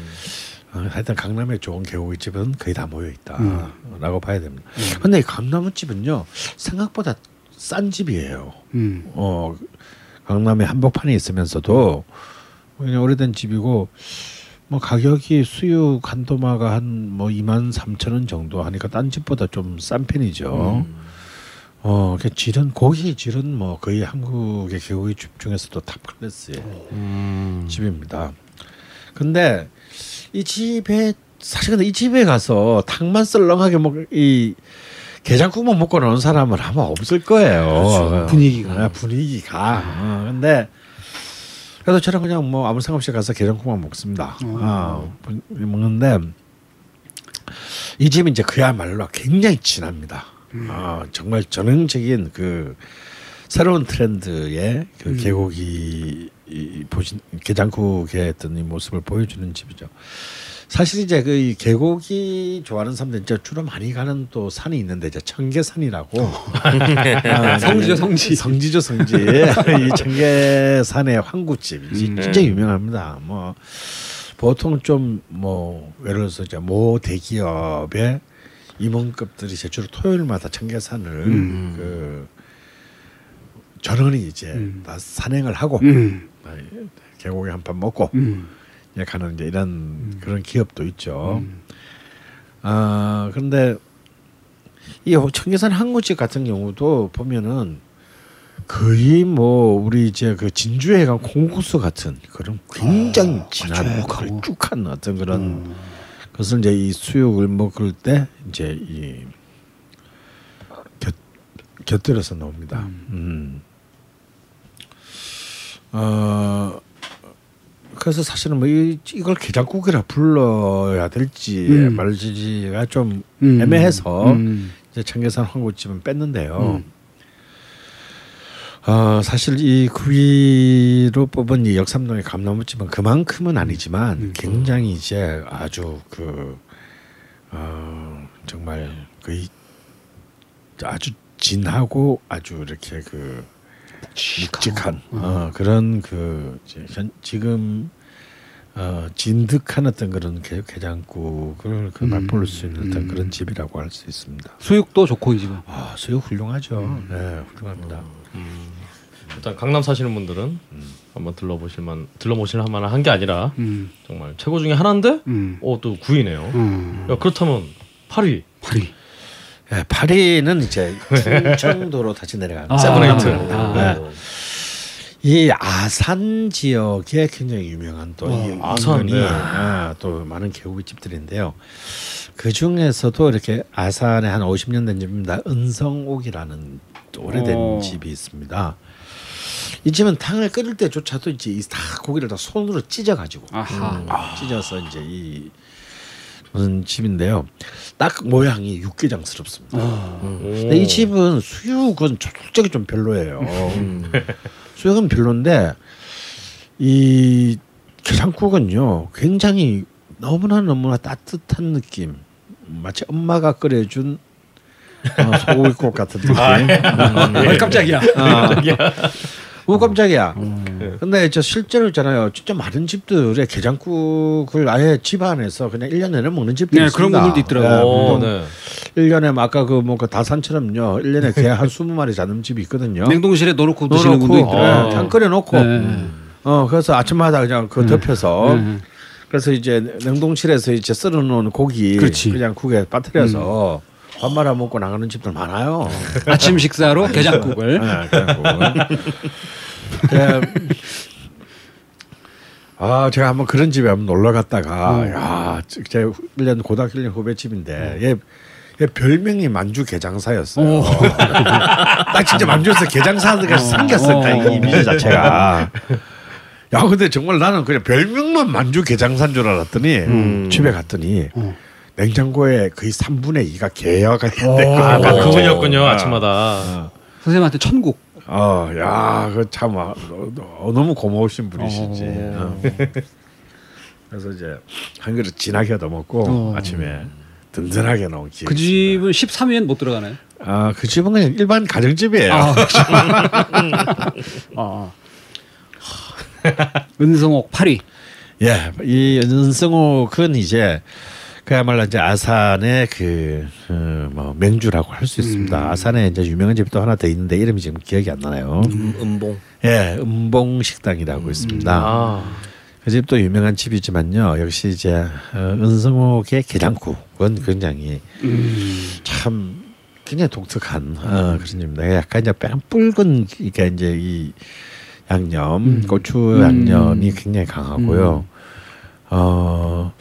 어, 하여튼 강남에 좋은 개고기집은 거의 다 모여 있다라고 봐야 됩니다. 근데 이 감나무집은요 생각보다 싼 집이에요. 음. 어 강남에 한복판에 있으면서도 그냥 오래된 집이고 뭐 가격이 수육 한 도마가 한 뭐 2만 3천 원 정도 하니까 딴 집보다 좀 싼 편이죠. 어, 그 질은 고기 질은 뭐 거의 한국의 개고기 집 중에서도 탑 클래스의 음. 집입니다. 근데 이 집에 사실 근데 이 집에 가서 탕만 썰렁하게 먹이 게장국만 먹고 나온 사람은 아마 없을 거예요. 그렇죠. 분위기가. 아, 분위기가. 어, 근데 그래도 저는 그냥 뭐 아무 생각 없이 가서 게장국만 먹습니다. 어, 분- 먹는데 이 집은 이제 그야말로 굉장히 진합니다. 어, 정말 전형적인 그 새로운 트렌드의 그 계곡이 이 보신 게장국의 어떤 이 모습을 보여주는 집이죠. 사실 이제 그이 계곡이 좋아하는 사람들 이제 주로 많이 가는 또 산이 있는데 이제 청계산이라고 아, 성지죠, 성지. 성지죠 성지 이 청계산의 황구집 이 음. 진짜 유명합니다. 뭐 보통 좀 뭐 예를 들어서 이제 모 대기업의 임원급들이 이제 주로 토요일마다 청계산을 음. 그 전원이 이제 다 산행을 하고 음. 아, 계곡에 한 판 먹고 음. 이제 가는 이제 이런 그런 기업도 있죠. 아 그런데 이 청계산 항구집 같은 경우도 보면은 거의 뭐 우리 이제 그 진주해강 콩국수 같은 그런 굉장히 진한 걸쭉하고. 걸쭉한 어떤 그런 것을 이제 이 수육을 먹을 때 이제 이 곁, 곁들여서 나옵니다. 음. 어 그래서 사실은 뭐 이, 이걸 게장국이라 불러야 될지 음. 말지가 좀 음. 애매해서 음. 이제 청계산 황구집은 뺐는데요. 어, 사실 이 구이로 뽑은 이 역삼동의 감나무집은 그만큼은 아니지만 굉장히 이제 아주 그 어, 정말 그 아주 진하고 아주 이렇게 그 묵직한 어, 그런 그 이제 현, 지금 어, 진득한 어떤 그런 게, 게장국을 그 맛볼 수 있는 어떤 그런 집이라고 할 수 있습니다. 수육도 좋고 이 집은. 아 수육 훌륭하죠. 네, 훌륭합니다. 일단 강남 사시는 분들은 한번 들러보실만 들러보실 만한 한 게 아니라 음. 정말 최고 중에 하나인데 음. 어또 9위네요. 음. 야, 그렇다면 8위 8위. 네, 8위는 이제 충청도로 다시 내려갑니다. 아, seven eight. 아. 네. 이 아산 지역에 굉장히 유명한 또이 와, 아산, 네. 아, 또 많은 개고기 집들인데요. 그 중에서도 이렇게 아산에 한 50년 된 집입니다. 은성옥이라는 또 오래된 어. 집이 있습니다. 이 집은 탕을 끓일 때조차도 이제 이다 고기를 다 손으로 찢어 가지고 아하. 찢어서 이제 이 무슨 집인데요. 딱 모양이 육개장스럽습니다. 근데 이 집은 수육은 솔직히 좀 별로예요. 수육은 별론데 이 게장국은요 굉장히 너무나 너무나 따뜻한 느낌. 마치 엄마가 끓여준 어, 소고기국 같은 느낌. 어, 깜짝이야. 오 깜짝이야. 근데 저 실제로 있잖아요. 진짜 많은 집들의 게장국을 아예 집 안에서 그냥 1년 내내 먹는 집도 네, 있습니다. 그런 분들도 있더라고요. 오, 네, 네. 1년에 아까 그뭐그 다산처럼요. 1년에 개 한 20마리 잡는 집이 있거든요. 냉동실에 넣어놓고 드시는 분도 넣어놓고 있더라고요. 네, 탕 끓여 놓고 네. 어 그래서 아침마다 그냥 그 덮여서 네. 그래서 이제 냉동실에서 이제 썰어 놓은 고기 그렇지. 그냥 국에 빠뜨려서 밥 말아 먹고 나가는 집들 많아요. 아침 식사로 게장국을. 네, 그래갖고. 그냥 아 제가 한번 그런 집에 한번 놀러 갔다가 야제 1년 고등학교 1년 후배 집인데 얘, 얘 별명이 만주 개장사였어요. 딱 진짜 만주에서 개장사가 생겼어 딱 어. 이 이미지 자체가. 야 근데 정말 나는 그냥 별명만 만주 개장사인 줄 알았더니 집에 갔더니 냉장고에 거의 3분의 2가 개화가. 아, 어. 그분이었군요 아침마다. 선생님한테 천국. 어, 야, 그참 아, 어, 너무 고마우신 분이시지. 어. 그래서 이제 한 그릇 진하게 얻어 먹고 어. 아침에 든든하게 나온 기회. 그 집은 13위엔 못 들어가나요? 아, 그 집은 그냥 일반 가정집이에요. 아, 아. 은성옥 파리. 예, 이 은성옥은 이제 그야말로 이제 아산의 그뭐 맹주라고 할 수 있습니다. 아산에 이제 유명한 집이 또 하나 더 있는데 이름이 지금 기억이 안 나네요. 음, 음봉. 예, 음봉 식당이라고 있습니다. 아, 그 집도 유명한 집이지만요. 역시 이제 어, 은성옥의 게장국은 굉장히 참 굉장히 독특한 어, 그런 집입니다. 약간 이제 뺑 붉은 이게 이제 이 양념 고추 양념이 굉장히 강하고요. 어.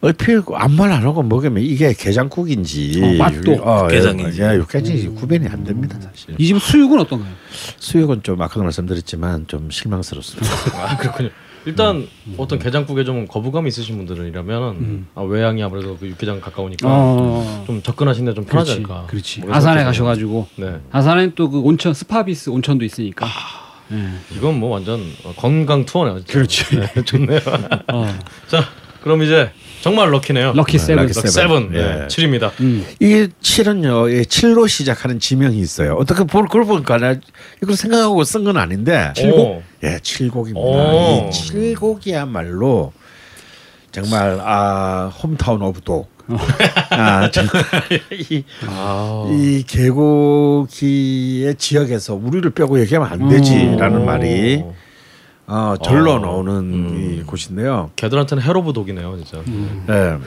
얼핏 아무 말 안 하고 먹으면 이게 게장국인지 어, 맛도 어, 육개장인지. 예, 육개장인지 구별이 안 됩니다 사실. 이 집은 수육은 어떤가요? 수육은 좀 아까도 말씀드렸지만 좀 실망스럽습니다. 아 그렇군요. 일단 어떤 개장국에 좀 거부감이 있으신 분들이라면 아, 외양이 아무래도 그 육개장 가까우니까 어. 좀 접근하시는데 좀 편하지 그렇지. 않을까. 그렇지. 뭐 아산에 가셔가지고 네. 아산에 또 그 온천 스파비스 온천도 있으니까. 예. 이건 뭐 완전 건강 투어네요. 그렇지. 네, 좋네요. 어. 자, 그럼 이제 정말 lucky네요. Lucky seven. Lucky seven. Seven. 예. 네, 7입니다. 음. 이게 7은요, 예, 7로 시작하는 지명이 있어요. 어떻게 볼, 그걸 보니까 나 이걸 생각하고 쓴 건 아닌데. 칠곡? 예, 칠곡입니다. 오. 이 칠곡이야말로 정말 아 hometown of dog. 아 정말 이, 아. 이 개고기의 지역에서 우리를 빼고 얘기하면 안 되지라는 오. 말이 어, 절로 어. 나오는 음. 이 곳인데요. 걔들한테는 hell of dog이네요, 진짜. 예.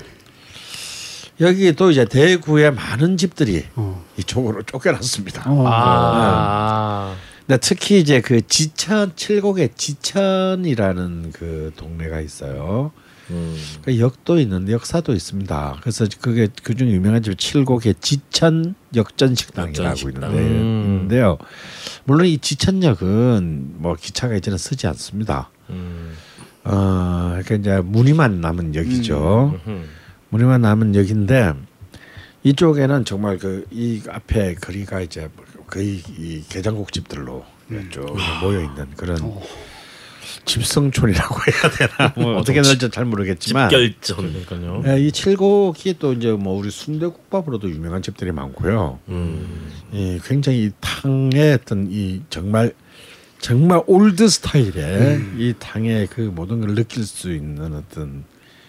여기 또 이제 대구의 많은 집들이 어. 이쪽으로 쫓겨났습니다. 어. 아. 근데 특히 이제 그 지천 칠곡의 지천이라는 그 동네가 있어요. 음. 그 역도 있는데 역사도 있습니다. 그래서 그게 그중 유명한 집 칠곡의 지천 역전 식당이라고 역전식당. 있는데 음. 있는데 요. 물론 이 지천역은 뭐 기차가 이제는 쓰지 않습니다. 음. 어, 그러니까 이제 무늬만 남은 역이죠. 음흠. 무늬만 남은 역인데 이쪽에는 정말 그 이 앞에 거리가 이제 거의 이 게장국 집들로 쭉 모여 있는 그런 집성촌이라고 해야 되나 뭐 어떻게 될지 잘 모르겠지만 집결전. 그러니까요. 예, 이 칠곡이 또 이제 뭐 우리 순대국밥으로도 유명한 집들이 많고요. 음. 이 굉장히 이 탕의 어떤 이 정말 정말 old style의 이 탕의 그 모든 걸 느낄 수 있는 어떤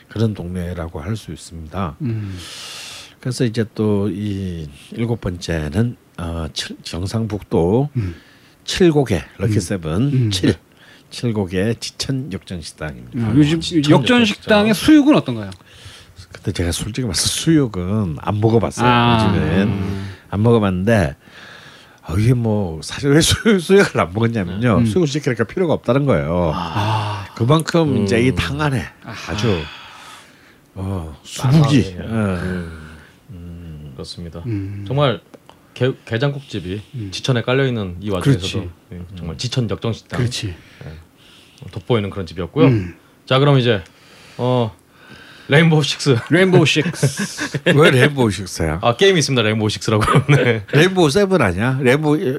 그런 동네라고 할 수 있습니다. 음. 그래서 이제 또 이 일곱 번째는 어, 칠, 경상북도 음. 칠곡의 lucky seven 음. 칠 칠곡의 지천 역전 식당입니다. 아, 요즘 진짜 역전 진짜. 식당의 수육은 어떤가요? 그때 제가 솔직히 말해서 수육은 안 먹어봤어요. 아. 요즘엔 안 먹어봤는데 아, 이게 뭐 사실 왜 수, 수육을 안 먹었냐면요. 음. 수육을 시키니까 필요가 없다는 거예요. 아, 그만큼 이제 음. 이탕 안에. 아주 어, 수북이 싸하게. 어, 그렇습니다. 음. 정말 게, 게장국집이 지천에 깔려 있는 이 와중에서도 예, 정말 지천 역정 식당 그렇지. 돋보이는 그런 집이었고요. 음. 자, 그럼 이제 어 Rainbow Six Rainbow Six. 왜 Rainbow Six야? 아 게임이 있습니다. Rainbow Six라고. 네. Rainbow Seven 아니야? Rainbow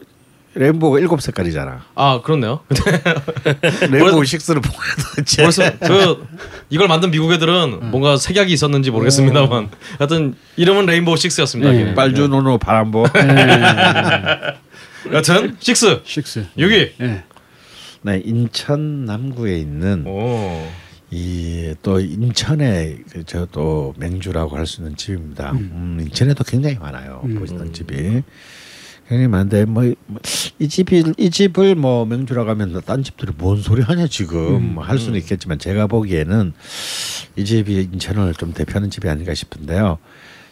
rainbow가 일곱 색깔이잖아. 아 그렇네요. Rainbow Six를 보여도 제 벌써 그 이걸 만든 미국 애들은 뭔가 색약이 있었는지 모르겠습니다만 하여튼 이름은 Rainbow Six였습니다. 네. 이게. 빨주노초 파남보. 여튼 식스 식스. 6위. 예. 네, 인천 남구에 있는 오. 이또 인천의 그 저또 맹주라고 할 수 있는 집입니다. 음, 인천에도 굉장히 많아요. 음. 보시던 집이 굉장히 많은데 뭐이 집이 이 집을 뭐 맹주라고 하면 딴 집들이 뭔 소리 하냐 지금 할 수는 있겠지만 제가 보기에는 이 집이 인천을 좀 대표하는 집이 아닌가 싶은데요.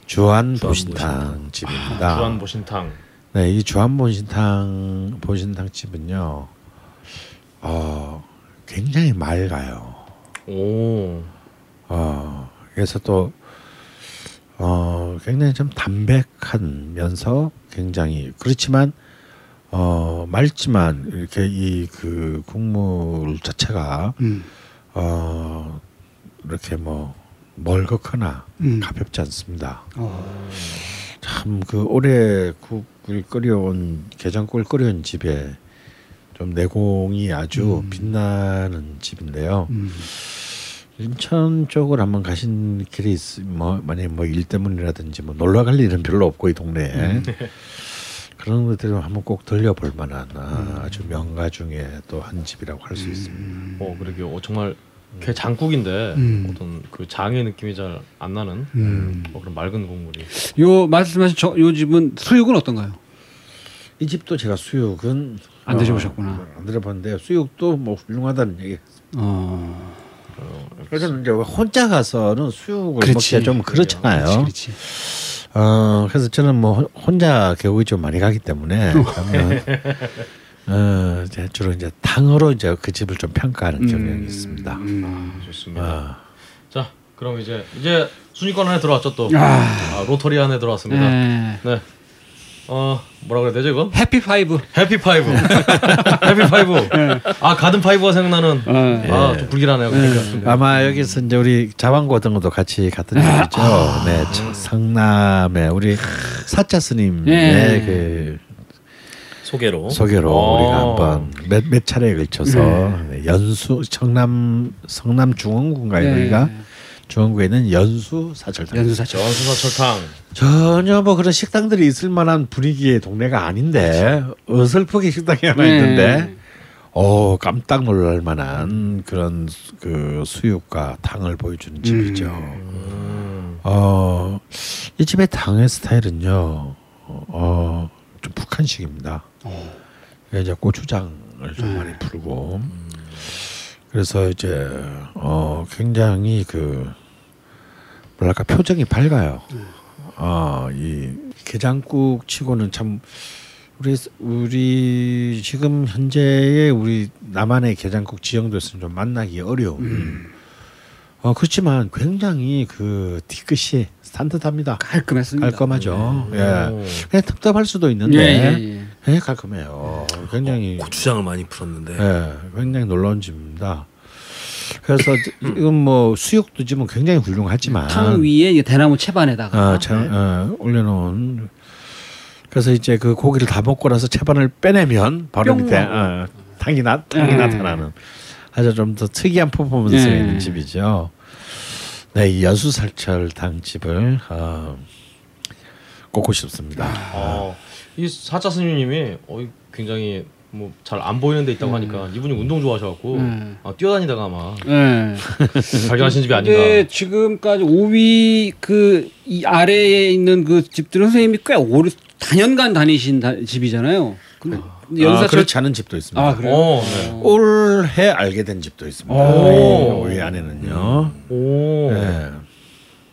주한 보신탕 집입니다. 주한 보신탕. 네, 이 주한 보신탕 보신탕 집은요. 어, 굉장히 맑아요. 오. 어, 그래서 또 어, 굉장히 좀 담백하면서 굉장히 그렇지만 어, 맑지만 이렇게 이 그 국물 자체가 음. 어, 이렇게 뭐 멀겋거나 음. 가볍지 않습니다. 어. 참그 오래 국을 끓여온 게장국을 끓여온 집에 좀 내공이 아주 빛나는 집인데요. 음. 인천 쪽을 한번 가신 길이 있, 뭐 만약 뭐일 때문이라든지 뭐 놀러 갈 일은 별로 없고 이 동네에 그런 것들을 한번 꼭 들려볼 만한 아, 아주 명가 중에 또 한 집이라고 할 수 있습니다. 어 그러게 어, 정말 게 장국인데 음. 어떤 그 장의 느낌이 잘 안 나는 음. 어, 그런 맑은 국물이. 요 말씀하신 저, 요 집은 수육은 어떤가요? 이 집도 제가 수육은 안 드셔보셨구나. 안 들어봤는데 수육도 뭐 훌륭하다는 얘기. 어. 그래서 이제 혼자 가서는 수육을 먹기가 좀 그렇잖아요. 그렇지, 그렇지. 어, 그래서 저는 뭐 혼- 혼자 개국이 좀 많이 가기 때문에 가면 어, 이제 주로 이제 탕으로 이제 그 집을 좀 평가하는 경향이 있습니다. 음. 좋습니다. 아, 자 그럼 이제 이제 순위권 안에 들어왔죠 또 아. 아, 로터리 안에 들어왔습니다. 네. 네. 어 뭐라 그래야 되죠 이거? Happy five. Happy five. Happy five. 아 가든 파이브가 생각나는. 어. 아좀 불길하네요. 그러니까. 아마 여기서 이제 우리 자반고등어도 같이 갔던 적이죠. 네, 저 성남에 우리 사자 스님의 예. 그 소개로. 소개로 어. 우리가 한번 몇, 몇 차례에 걸쳐서 네, 연수 성남 성남 중원구인가요? 네. 우리가 중원구에 있는 연수 사철탕. 연수사죠. 연수 사철탕. 전혀 뭐 그런 식당들이 있을 만한 분위기의 동네가 아닌데 어설프게 식당이 하나 네. 있는데 어 깜짝 놀랄 만한 그런 수- 그 수육과 탕을 보여주는 집이죠. 음. 어이 집의 탕의 스타일은요 어좀 북한식입니다. 이제 고추장을 좀 많이 풀고 그래서 이제 어 굉장히 그 뭐랄까 표정이 밝아요. 어이 게장국 치고는 참 우리 우리 지금 현재의 우리 남한의 게장국 지형도에서는 좀 만나기 어려운. 어 그렇지만 굉장히 그 뒤끝이 산뜻합니다. 깔끔했습니다. 깔끔하죠. 예. 오. 그냥 답답할 수도 예, 있는데 예, 예. 예, 깔끔해요. 굉장히 고추장을 많이 풀었는데. 예, 굉장히 놀라운 집입니다. 그래서 이건 뭐 수육도 지금 굉장히 훌륭하지만 탕 위에 대나무 채반에다가 어, 채, 어, 올려놓은 그래서 이제 그 고기를 다 먹고 나서 채반을 빼내면 바로 뿅 밑에 어, 탕이 나 탕이 예. 나타나는 아주 좀 더 특이한 퍼포먼스가 예. 있는 집이죠. 네, 이 여수살철 당집을 어, 꼽고 싶습니다. 어, 이 사자 스님님이 어, 굉장히 뭐 잘 안 보이는 데 있다고 하니까 이분이 운동 좋아하셔갖고 음. 아, 뛰어다니다가 아마 예. 발견하신 집이 아닌가. 근데 지금까지 5위 그 이 아래에 있는 그 집들은 선생님이 꽤 오래 다년간 다니신 다- 집이잖아요. 근데 아, 연사철 그렇지 않은 집도 있습니다. 아 그래요? 어, 네. 올해 알게 된 집도 있습니다. 오. 이 안에는요. 오. 네.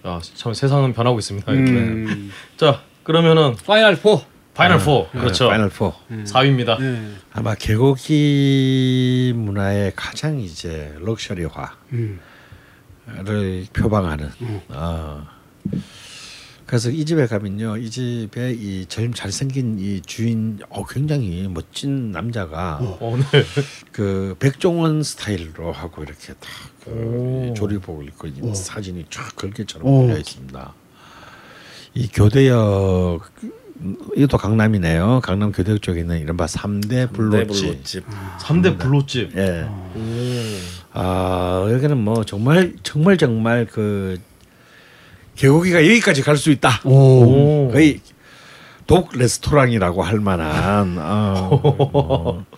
야, 참 세상은 변하고 있습니다. 이렇게. 음. 자, 그러면은 final 4. Final 4. 그렇죠. Final 4. 4위입니다. 네. 아마 개고기 문화의 가장 이제 luxury화를 음. 표방하는. 어. 그래서 이 집에 가면요, 이 집에 이 젊 잘생긴 이 주인, 어 굉장히 멋진 남자가 어, 네. 그 백종원 스타일로 하고 이렇게 딱그 오. 조리복을 입고 있는 사진이 쫙 걸개처럼 오. 걸려 있습니다. 이 교대역 이것도 강남이네요. 강남 교대역 쪽에 있는 이른바 삼대. 블로집. 3대 블로집. 예. 오. 아 여기는 뭐 정말 정말 정말 그 개고기가 여기까지 갈 수 있다. 오. 거의 독 레스토랑이라고 할 만한. 어, 어.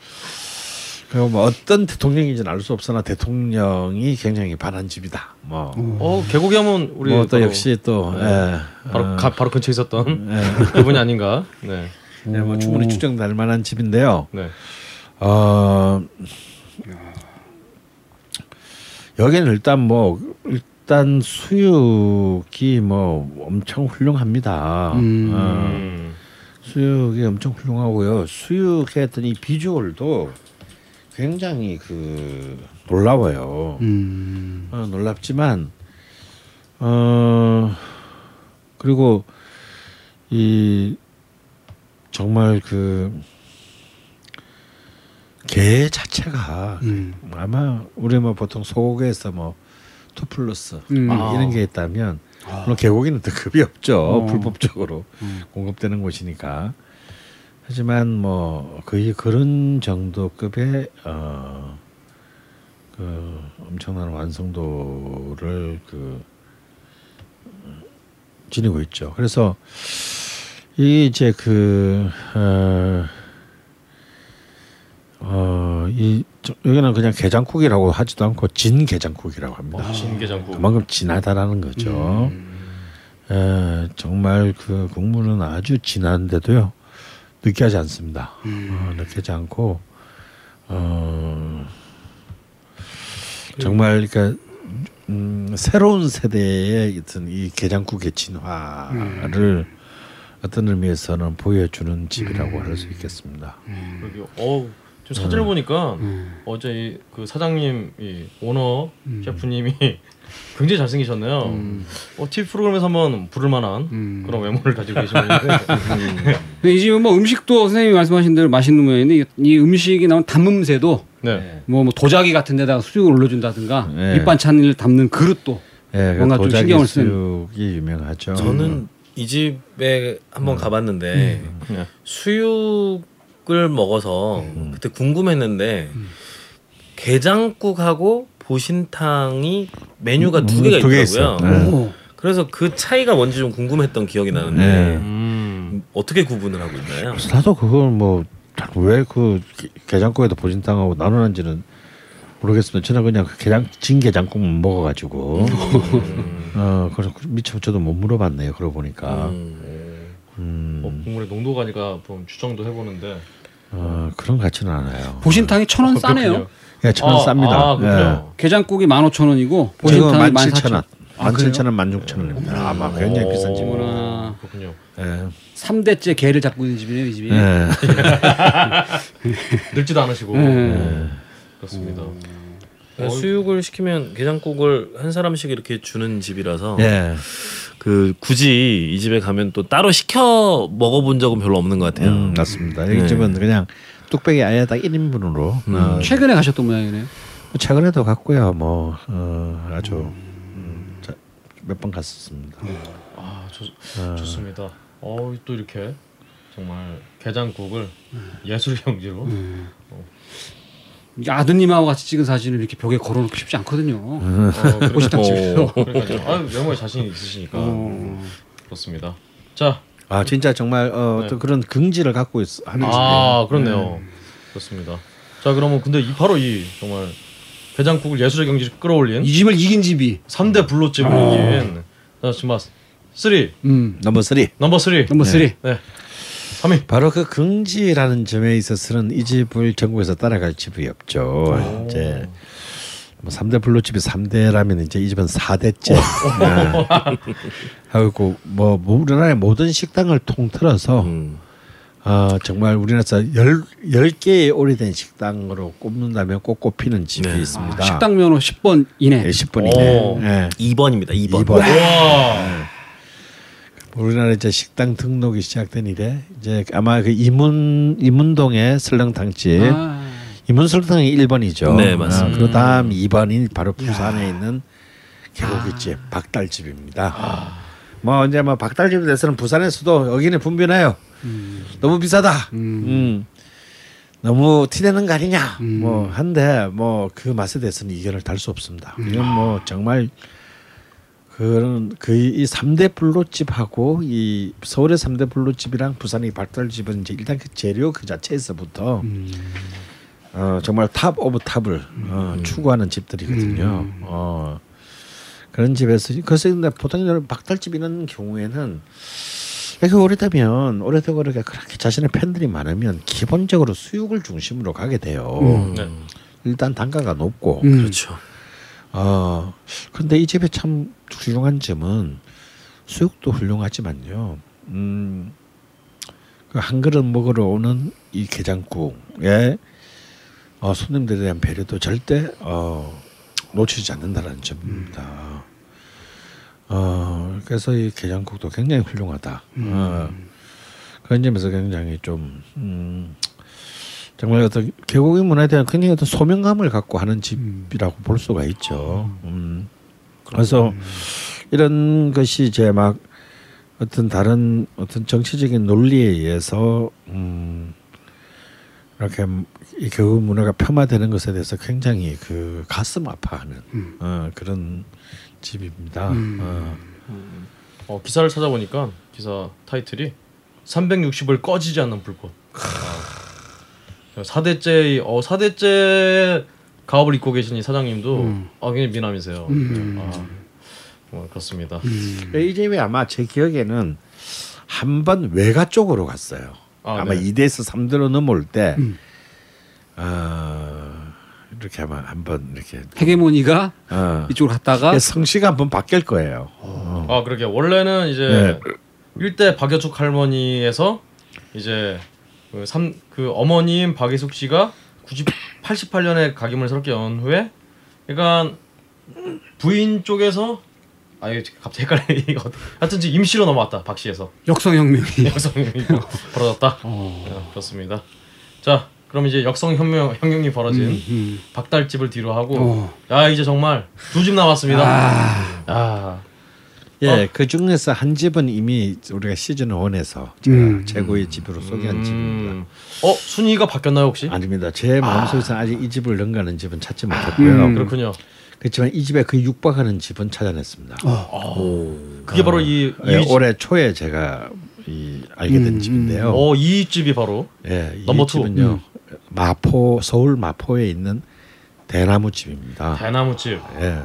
그리고 뭐 어떤 대통령인지는 알 수 없으나 대통령이 굉장히 반한 집이다. 뭐. 어, 개고기 하면 우리 뭐또 바로- 역시 또 예, 바로 어, 가, 바로 근처에 있었던 예. 그분이 아닌가. 네. 네, 뭐 충분히 추정될 만한 집인데요. 네. 어 여기는 일단 뭐 일단 수육이 뭐 엄청 훌륭합니다. 음. 어, 음. 수육이 엄청 훌륭하고요. 이 비주얼도 굉장히 그 놀라워요. 음. 어, 놀랍지만 어 그리고 이 정말 그게 자체가 음. 아마 우리 뭐 보통 소고기에서 뭐 two plus 음. 아, 이런 게 있다면 물론 개고기는 더 급이 없죠 어. 불법적으로 음. 공급되는 곳이니까 하지만 뭐 거의 그런 정도급의 어, 그 엄청난 완성도를 그 지니고 있죠. 그래서 이 이제 그 어, 어, 이 저- 여기는 그냥 게장국이라고 하지도 않고 진 게장국이라고 합니다. 어, 신게장국. 그만큼 진하다라는 거죠. 에, 정말 그 국물은 아주 진한데도요 느끼하지 않습니다. 어, 느끼지 않고 어, 정말 그러니까 음, 새로운 세대의 어떤 이 게장국의 진화를 어떤 의미에서는 보여주는 집이라고 할 수 있겠습니다. 여기 어, 좀 사진을 보니까 어제 이그 사장님 이 오너 셰프님이 굉장히 잘생기셨네요. 어, TV 프로그램에서 한번 부를 만한 음. 그런 외모를 가지고 계신 분인데 근데 이 집은 뭐 음식도 선생님이 말씀하신 대로 맛있는 모양인데 이- 이 음식이 나온 담음새도 네. 뭐, 뭐 도자기 같은 데다가 수육을 올려준다든가 네. 밑반찬을 담는 그릇도 예, 그 뭔가 좀 도자기 신경을 쓴. 수육이 유명하죠. 저는 이 집에 한번 가봤는데 네. 수육을 먹어서 그때 궁금했는데 게장국하고 보신탕이 메뉴가 두 음, 개가 두개 있더라고요. 있어요. 네. 오. 그래서 그 차이가 뭔지 좀 궁금했던 기억이 나는데 네. 음. 어떻게 구분을 하고 있나요? 나도 그걸 뭐 왜 그 게장국에도 보신탕하고 나누는지는 모르겠습니다. 저는 그냥 그 게장 진 게장국만 먹어가지고 어 그래서 미처 저도 못 물어봤네요. 그러고 보니까 음. 음, 뭐 국물의 농도가니까 좀 추정도 해보는데 어, 그런 것 같지는 않아요. 보신탕이 천원 어, 싸네요. 예, 천원 아, 쌉니다. 아, 예. 게장국이 만 오천 원이고 지금 보신탕이 만만 칠천 사천 원, 아, 만 그래요? 칠천 원, 만 육천 원입니다. 아마 굉장히 오. 비싼 집이구나. 그렇군요. 예. 삼대째 개를 잡고 있는 집이네요, 이 집이. 예. 늙지도 않으시고 네. 그렇습니다. 그러니까 수육을 시키면 게장국을 한 사람씩 이렇게 주는 집이라서 예. 그 굳이 이 집에 가면 또 따로 시켜 먹어본 적은 별로 없는 것 같아요. 음, 맞습니다. 이 네. 집은 그냥 뚝배기 아예 딱 1인분으로 어, 최근에 가셨던 모양이네요. 최근에도 갔고요. 뭐 어, 아주 음, 몇번 갔었습니다. 아 좋, 좋습니다. 어또 이렇게 정말 게장국을 예술 경지로 이게 아드님하고 같이 찍은 사진을 이렇게 벽에 걸어놓기 쉽지 않거든요. 어, 그리고- 보신탕 집에서. 그러니까요. 아 외모에 자신 있으시니까 어. 그렇습니다. 자, 아 진짜 정말 어, 네. 어떤 그런 긍지를 갖고 있, 하는 아 그렇네요. 그렇습니다. 자 그러면 근데 이 바로 이 정말 게장국을 예술의 경지를 끌어올린 이 집을 이긴 집이. 3대 블루집을 이긴 자 지금 3 음. Number 3. Number 3 number three. 네 3위 바로 그 긍지라는 점에 있어서는 이 집을 전국에서 따라갈 집이 없죠. 이제 뭐 3대 블루집이 3대라면 이제 이 집은 4대째. 하고 뭐 우리나라의 모든 식당을 통틀어서 음. 어, 정말 우리나라에서 열, 열 개의 오래된 식당으로 꼽는다면 꼭 꼽히는 집이 네. 있습니다. 아, 식당 면허 10번 이내. 예, 10번이네. 오. 예. 2번입니다. 2번. 2번. 와 우리나라 이제 식당 등록이 시작된 이래 이제 아마 그 이문 이문동의 설렁탕집 아. 이문 설렁탕이 1번이죠. 네, 맞습니다. 그 다음 2번이 바로 부산에 있는 개고기집 박달집입니다. 뭐 이제 뭐 박달집에 대해서는 부산에서도 여기는 분변해요. 너무 비싸다. 음. 너무 티내는 거 아니냐. 뭐 한데 뭐 그 맛에 대해서는 이견을 달 수 없습니다. 이건 뭐 정말 그런 그이 3대 블루집하고 이 서울의 3대 블루집이랑 부산의 박달집은 이제 일단 그 재료 그 자체에서부터 어, 정말 top of top을 어, 추구하는 집들이거든요. 어, 그런 집에서 그래서 근데 보통 이런 박달집 이런 경우에는 이렇게 오래되면 오래되고 그렇게 그렇게 자신의 팬들이 많으면 기본적으로 수육을 중심으로 가게 돼요. 네. 일단 단가가 높고 음. 그렇죠. 어 근데 이 집의 참 훌륭한 점은 수육도 훌륭하지만요. 음, 그 한 그릇 먹으러 오는 이 게장국에 어, 손님들에 대한 배려도 절대 어, 놓치지 않는다는 점입니다. 어, 그래서 이 게장국도 굉장히 훌륭하다. 어, 그런 점에서 굉장히 좀 음, 정말 어떤 개고기 문화에 대한 굉장히 어떤 소명감을 갖고 하는 집이라고 볼 수가 있죠. 음. 그래서 이런 것이 이제 막 어떤 다른 어떤 정치적인 논리에 의해서 음 이렇게 이 개고기 문화가 폄하되는 것에 대해서 굉장히 그 가슴 아파하는 어, 그런 집입니다. 어. 어, 기사를 찾아보니까 기사 타이틀이 360을 꺼지지 않는 불꽃. 아, 4대째 어 4대째 가업을 입고 계신 이 사장님도 아 굉장히 미남이세요. 아, 뭐 그렇습니다. 이 집이 아마 제 기억에는 한 번 외가 쪽으로 갔어요. 아, 아, 마 네. 2대에서 3대로 넘어올 때 어, 이렇게 아마 한번 이렇게 헤게모니가 어, 이쪽으로 갔다가 성씨가 한번 바뀔 거예요. 아 그러게 원래는 이제 일대 박여숙 할머니에서 이제 그, 삼, 그 어머님 박예숙 씨가 90, 88년에 각임을 새롭게 연 후에 그러니까 부인 쪽에서 아 이게 갑자기 헷갈려 이거 하여튼 지금 임시로 넘어왔다 박씨에서 역성혁명이. 역성혁명이 벌어졌다 어. 네, 그렇습니다 자 그럼 이제 역성혁명 혁명이 벌어진 음. 박달집을 뒤로 하고 어. 야 이제 정말 두 집 남았습니다 아. 아 예, 그 중에서 한 집은 이미 우리가 시즌 1에서 제가 음. 최고의 집으로 소개한 집입니다. 어 순위가 바뀌었나요 혹시 아닙니다. 제 마음속에서 아. 직이 집을 능가하는 집은 찾지 못했고요. 음. 그렇군요 그렇지만 이 집에 그 육박하는 집은 찾아냈습니다. 그게 바로 이, 예, 이 집- 올해 초에 제가 이 알게 된 음, 집인데요. 어, 이 집이 바로 예, 이 number two. 집은요 마포 서울 마포에 있는 대나무 집입니다. 대나무 집 예.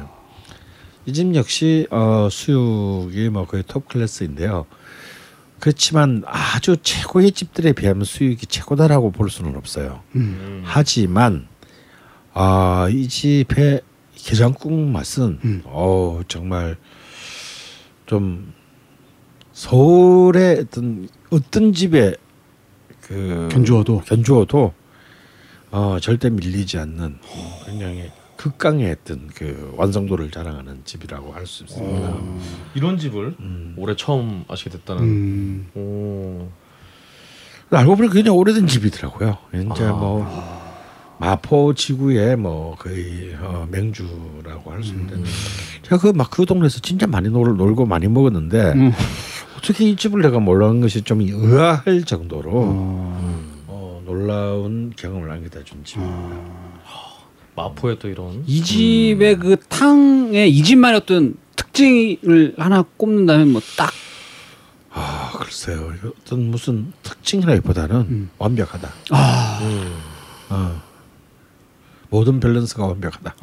이 집 역시 어, 수육이 뭐 거의 top class인데요. 그렇지만 아주 최고의 집들에 비하면 수육이 최고다라고 볼 수는 없어요. 음. 하지만 아, 이 집의 게장국 맛은 음. 어 정말 좀 서울의 어떤 어떤 집에 그 견주어도. 견주어도 어 절대 밀리지 않는 굉장히 극강의 어떤 그 완성도를 자랑하는 집이라고 할 수 있습니다. 이런 집을 음. 올해 처음 아시게 됐다는 음. 오. 알고 보니 굉장히 오래된 집이더라고요. 이제 아. 뭐 마포 지구의 뭐 거의 어, 맹주라고 할 수 있는데 제가 그 막 그 동네에서 진짜 많이 놀, 놀고 많이 먹었는데 음. 어떻게 이 집을 내가 몰랐는 것이 좀 의아할 정도로 어. 어, 놀라운 경험을 안겨다 준 집입니다. 마포에 또 이런 이 집의 그 탕의 이 집만의 어떤 특징을 하나 꼽는다면 뭐딱 아 글쎄요 어떤 무슨 특징이라기보다는 음. 완벽하다. 아. 음. 어. 모든 밸런스가 완벽하다.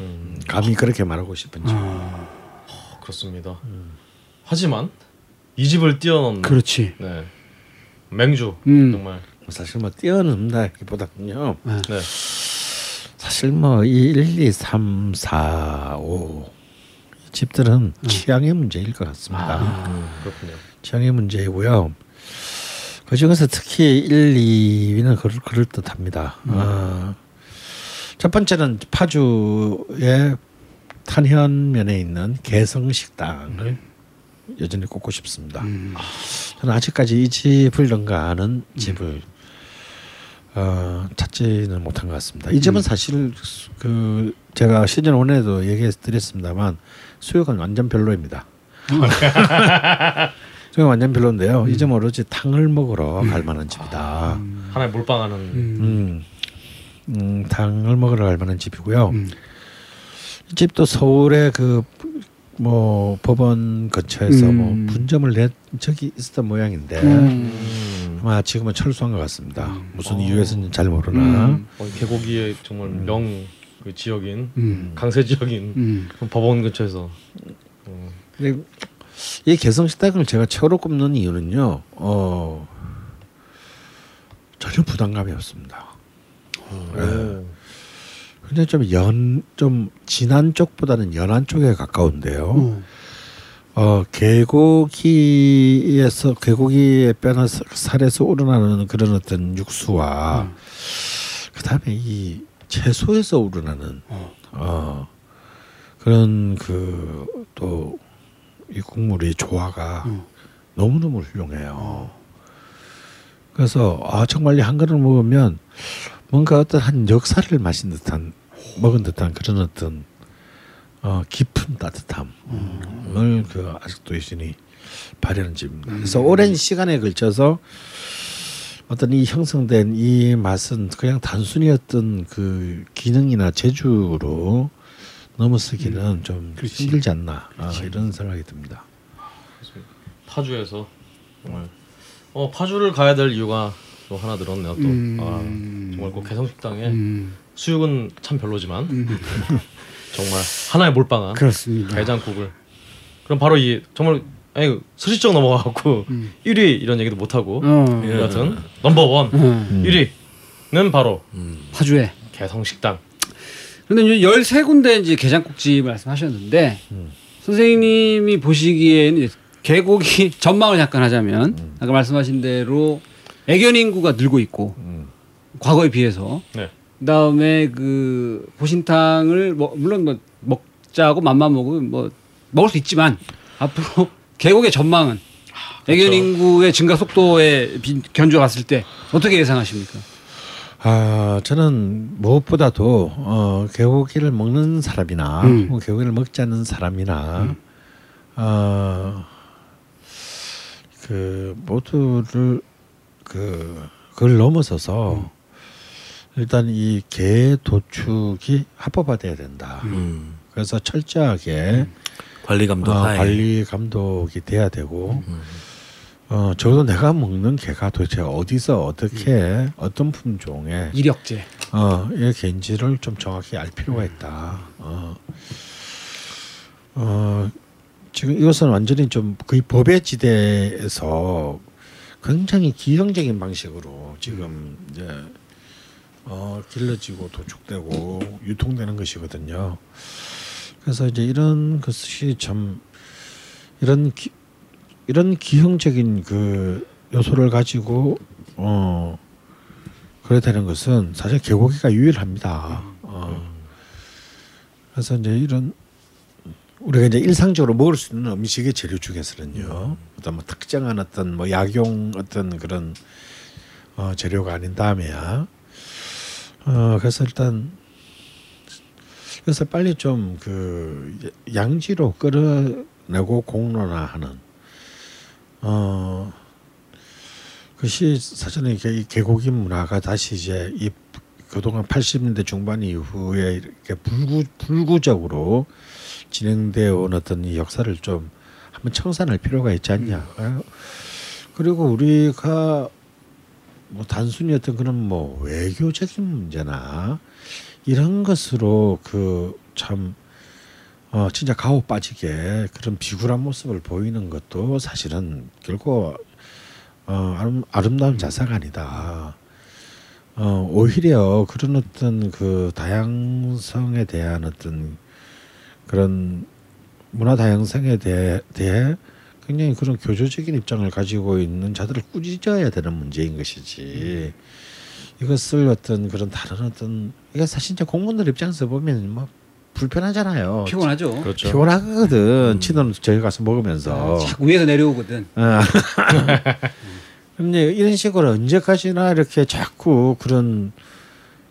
음. 감히 그렇게 말하고 싶은지. 아. 어, 그렇습니다. 하지만 이 집을 뛰어넘는 그렇지. 네. 맹주 음. 정말 사실 뭐 뛰어넘다기보다는요. 네. 네. 사실 뭐 1, 2, 3, 4, 5 집들은 취향의 문제일 것 같습니다. 음, 그렇군요. 취향의 문제이고요. 그 중에서 특히 1, 2위는 그럴, 그럴 듯합니다. 어, 첫 번째는 파주의 탄현면에 있는 개성식당을 여전히 꼽고 싶습니다. 음. 저는 아직까지 이 집을 능가하는 집을 어, 찾지는 못한 것 같습니다. 이 집은 사실 그 제가 시즌 1에도 얘기해 드렸습니다만 수요가 완전 별로입니다. 수요가 완전 별로인데요. 이 집은 오로지 탕을 먹으러 갈 만한 집이다. 하나의 몰빵하는 음, 음, 탕을 먹으러 갈 만한 집이고요. 음. 이 집도 서울의 그 뭐 법원 근처에서 음. 뭐 분점을 낸 적이 있었던 모양인데 음. 음. 아마 지금은 철수한 것 같습니다. 무슨 어. 이유에서는 잘 모르나. 음. 어, 계곡이의 정말 명 그 지역인 음. 강세 지역인 음. 법원 근처에서 어, 근데 이 개성 식당을 제가 최고로 꼽는 이유는요. 어, 전혀 부담감이 없습니다. 오. 굉장히 좀 연, 좀 진한 쪽보다는 연한 쪽에 가까운데요. 어. 어, 개고기에서 개고기에 뼈나 사- 살에서 우러나는 그런 어떤 육수와 음. 그 다음에 이 채소에서 우러나는 어. 어, 그런 그 또 이 국물의 조화가 어. 너무 너무 훌륭해요. 그래서 아 정말 이한 그릇 먹으면 뭔가 어떤 한 역사를 마신 듯한 먹은 듯한 그런 어떤 어, 깊은 따뜻함을 그 아직도 여전히 발현한 집입니다. 그래서 오랜 시간에 걸쳐서 어떤 이 형성된 이 맛은 그냥 단순히 어떤 그 기능이나 재주로 넘어서기는 좀 그렇지. 힘들지 않나 아, 이런 생각이 듭니다. 파주에서 정말 어 파주를 가야 될 이유가 또 하나 늘었네요. 또 음. 아, 정말 그 개성식당에 음. 수육은 참 별로지만 정말 하나의 몰빵한 그렇습니다. 대장국을 그럼 바로 이 정말 아니 스리쩍 넘어가고 음. 1위 이런 얘기도 못 하고 어. 이 같은 넘버 원 어. 1위는 바로 파주에. 개성식당. 그런데 이제 13군데 이제 게장국집 말씀하셨는데 선생님이 보시기에는 계곡이 전망을 잠깐 하자면 아까 말씀하신 대로 애견 인구가 늘고 있고 과거에 비해서 네. 그다음에 그 보신탕을 뭐 물론 뭐 먹자고 맘만 먹으면 뭐 먹을 수 있지만 앞으로 계곡의 전망은 애견 인구의 증가 속도에 비- 견주어 봤을 때 어떻게 예상하십니까? 아 저는 무엇보다도 어, 개고기를 먹는 사람이나 음. 혹은 개고기를 먹지 않는 사람이나 어, 그 모두를 그 그걸 넘어서서 일단 이 개 도축이 합법화돼야 된다. 음. 그래서 철저하게 관리 감독 어. 관리 감독이 돼야 되고 어 적어도 내가 먹는 개가 도대체 어디서 어떻게 어떤 품종의 이력제. 어 이게 개인지를 좀 정확히 알 필요가 있다. 어, 어 지금 이것은 완전히 좀 거의 법의 지대에서 굉장히 기형적인 방식으로 지금 이제 어 길러지고 도축되고 유통되는 것이거든요. 그래서 이제 이런 것이 참 이런 기, 이런 기형적인 그 요소를 가지고 어 그래 되는 것은 사실 개고기가 유일합니다. 어. 그래서 이제 이런 우리가 이제 일상적으로 먹을 수 있는 음식의 재료 중에서는요. 어떤 뭐 특정한 어떤 뭐 약용 어떤 그런 어, 재료가 아닌 다음에야. 어 그래서 일단 그래서 빨리 좀 그 양지로 끌어내고 공론화하는 어 그것이 사실은 개고기 문화가 다시 이제 이 그동안 80년대 중반 이후에 이렇게 불구 불구적으로 진행되어 온 어떤 이 역사를 좀 한번 청산할 필요가 있지 않냐. 어? 그리고 우리가 뭐 단순히 어떤 그런 뭐 외교적인 문제나 이런 것으로 그 참 어 진짜 가오 빠지게 그런 비굴한 모습을 보이는 것도 사실은 결코 어 아름, 아름다운 자세가 아니다. 어 오히려 그런 어떤 그 다양성에 대한 어떤 그런 문화 다양성에 대해, 대해 굉장히 그런 교조적인 입장을 가지고 있는 자들을 꾸짖어야 되는 문제인 것이지. 이것을 어떤 그런 다른 어떤 이게 사실 이제 공무원들 입장에서 보면 뭐 불편하잖아요. 피곤하죠. 그렇죠. 피곤하거든. 치는 저희 가서 먹으면서. 자꾸 위에서 내려오거든. 아. 근데 이런 식으로 언제까지나 이렇게 자꾸 그런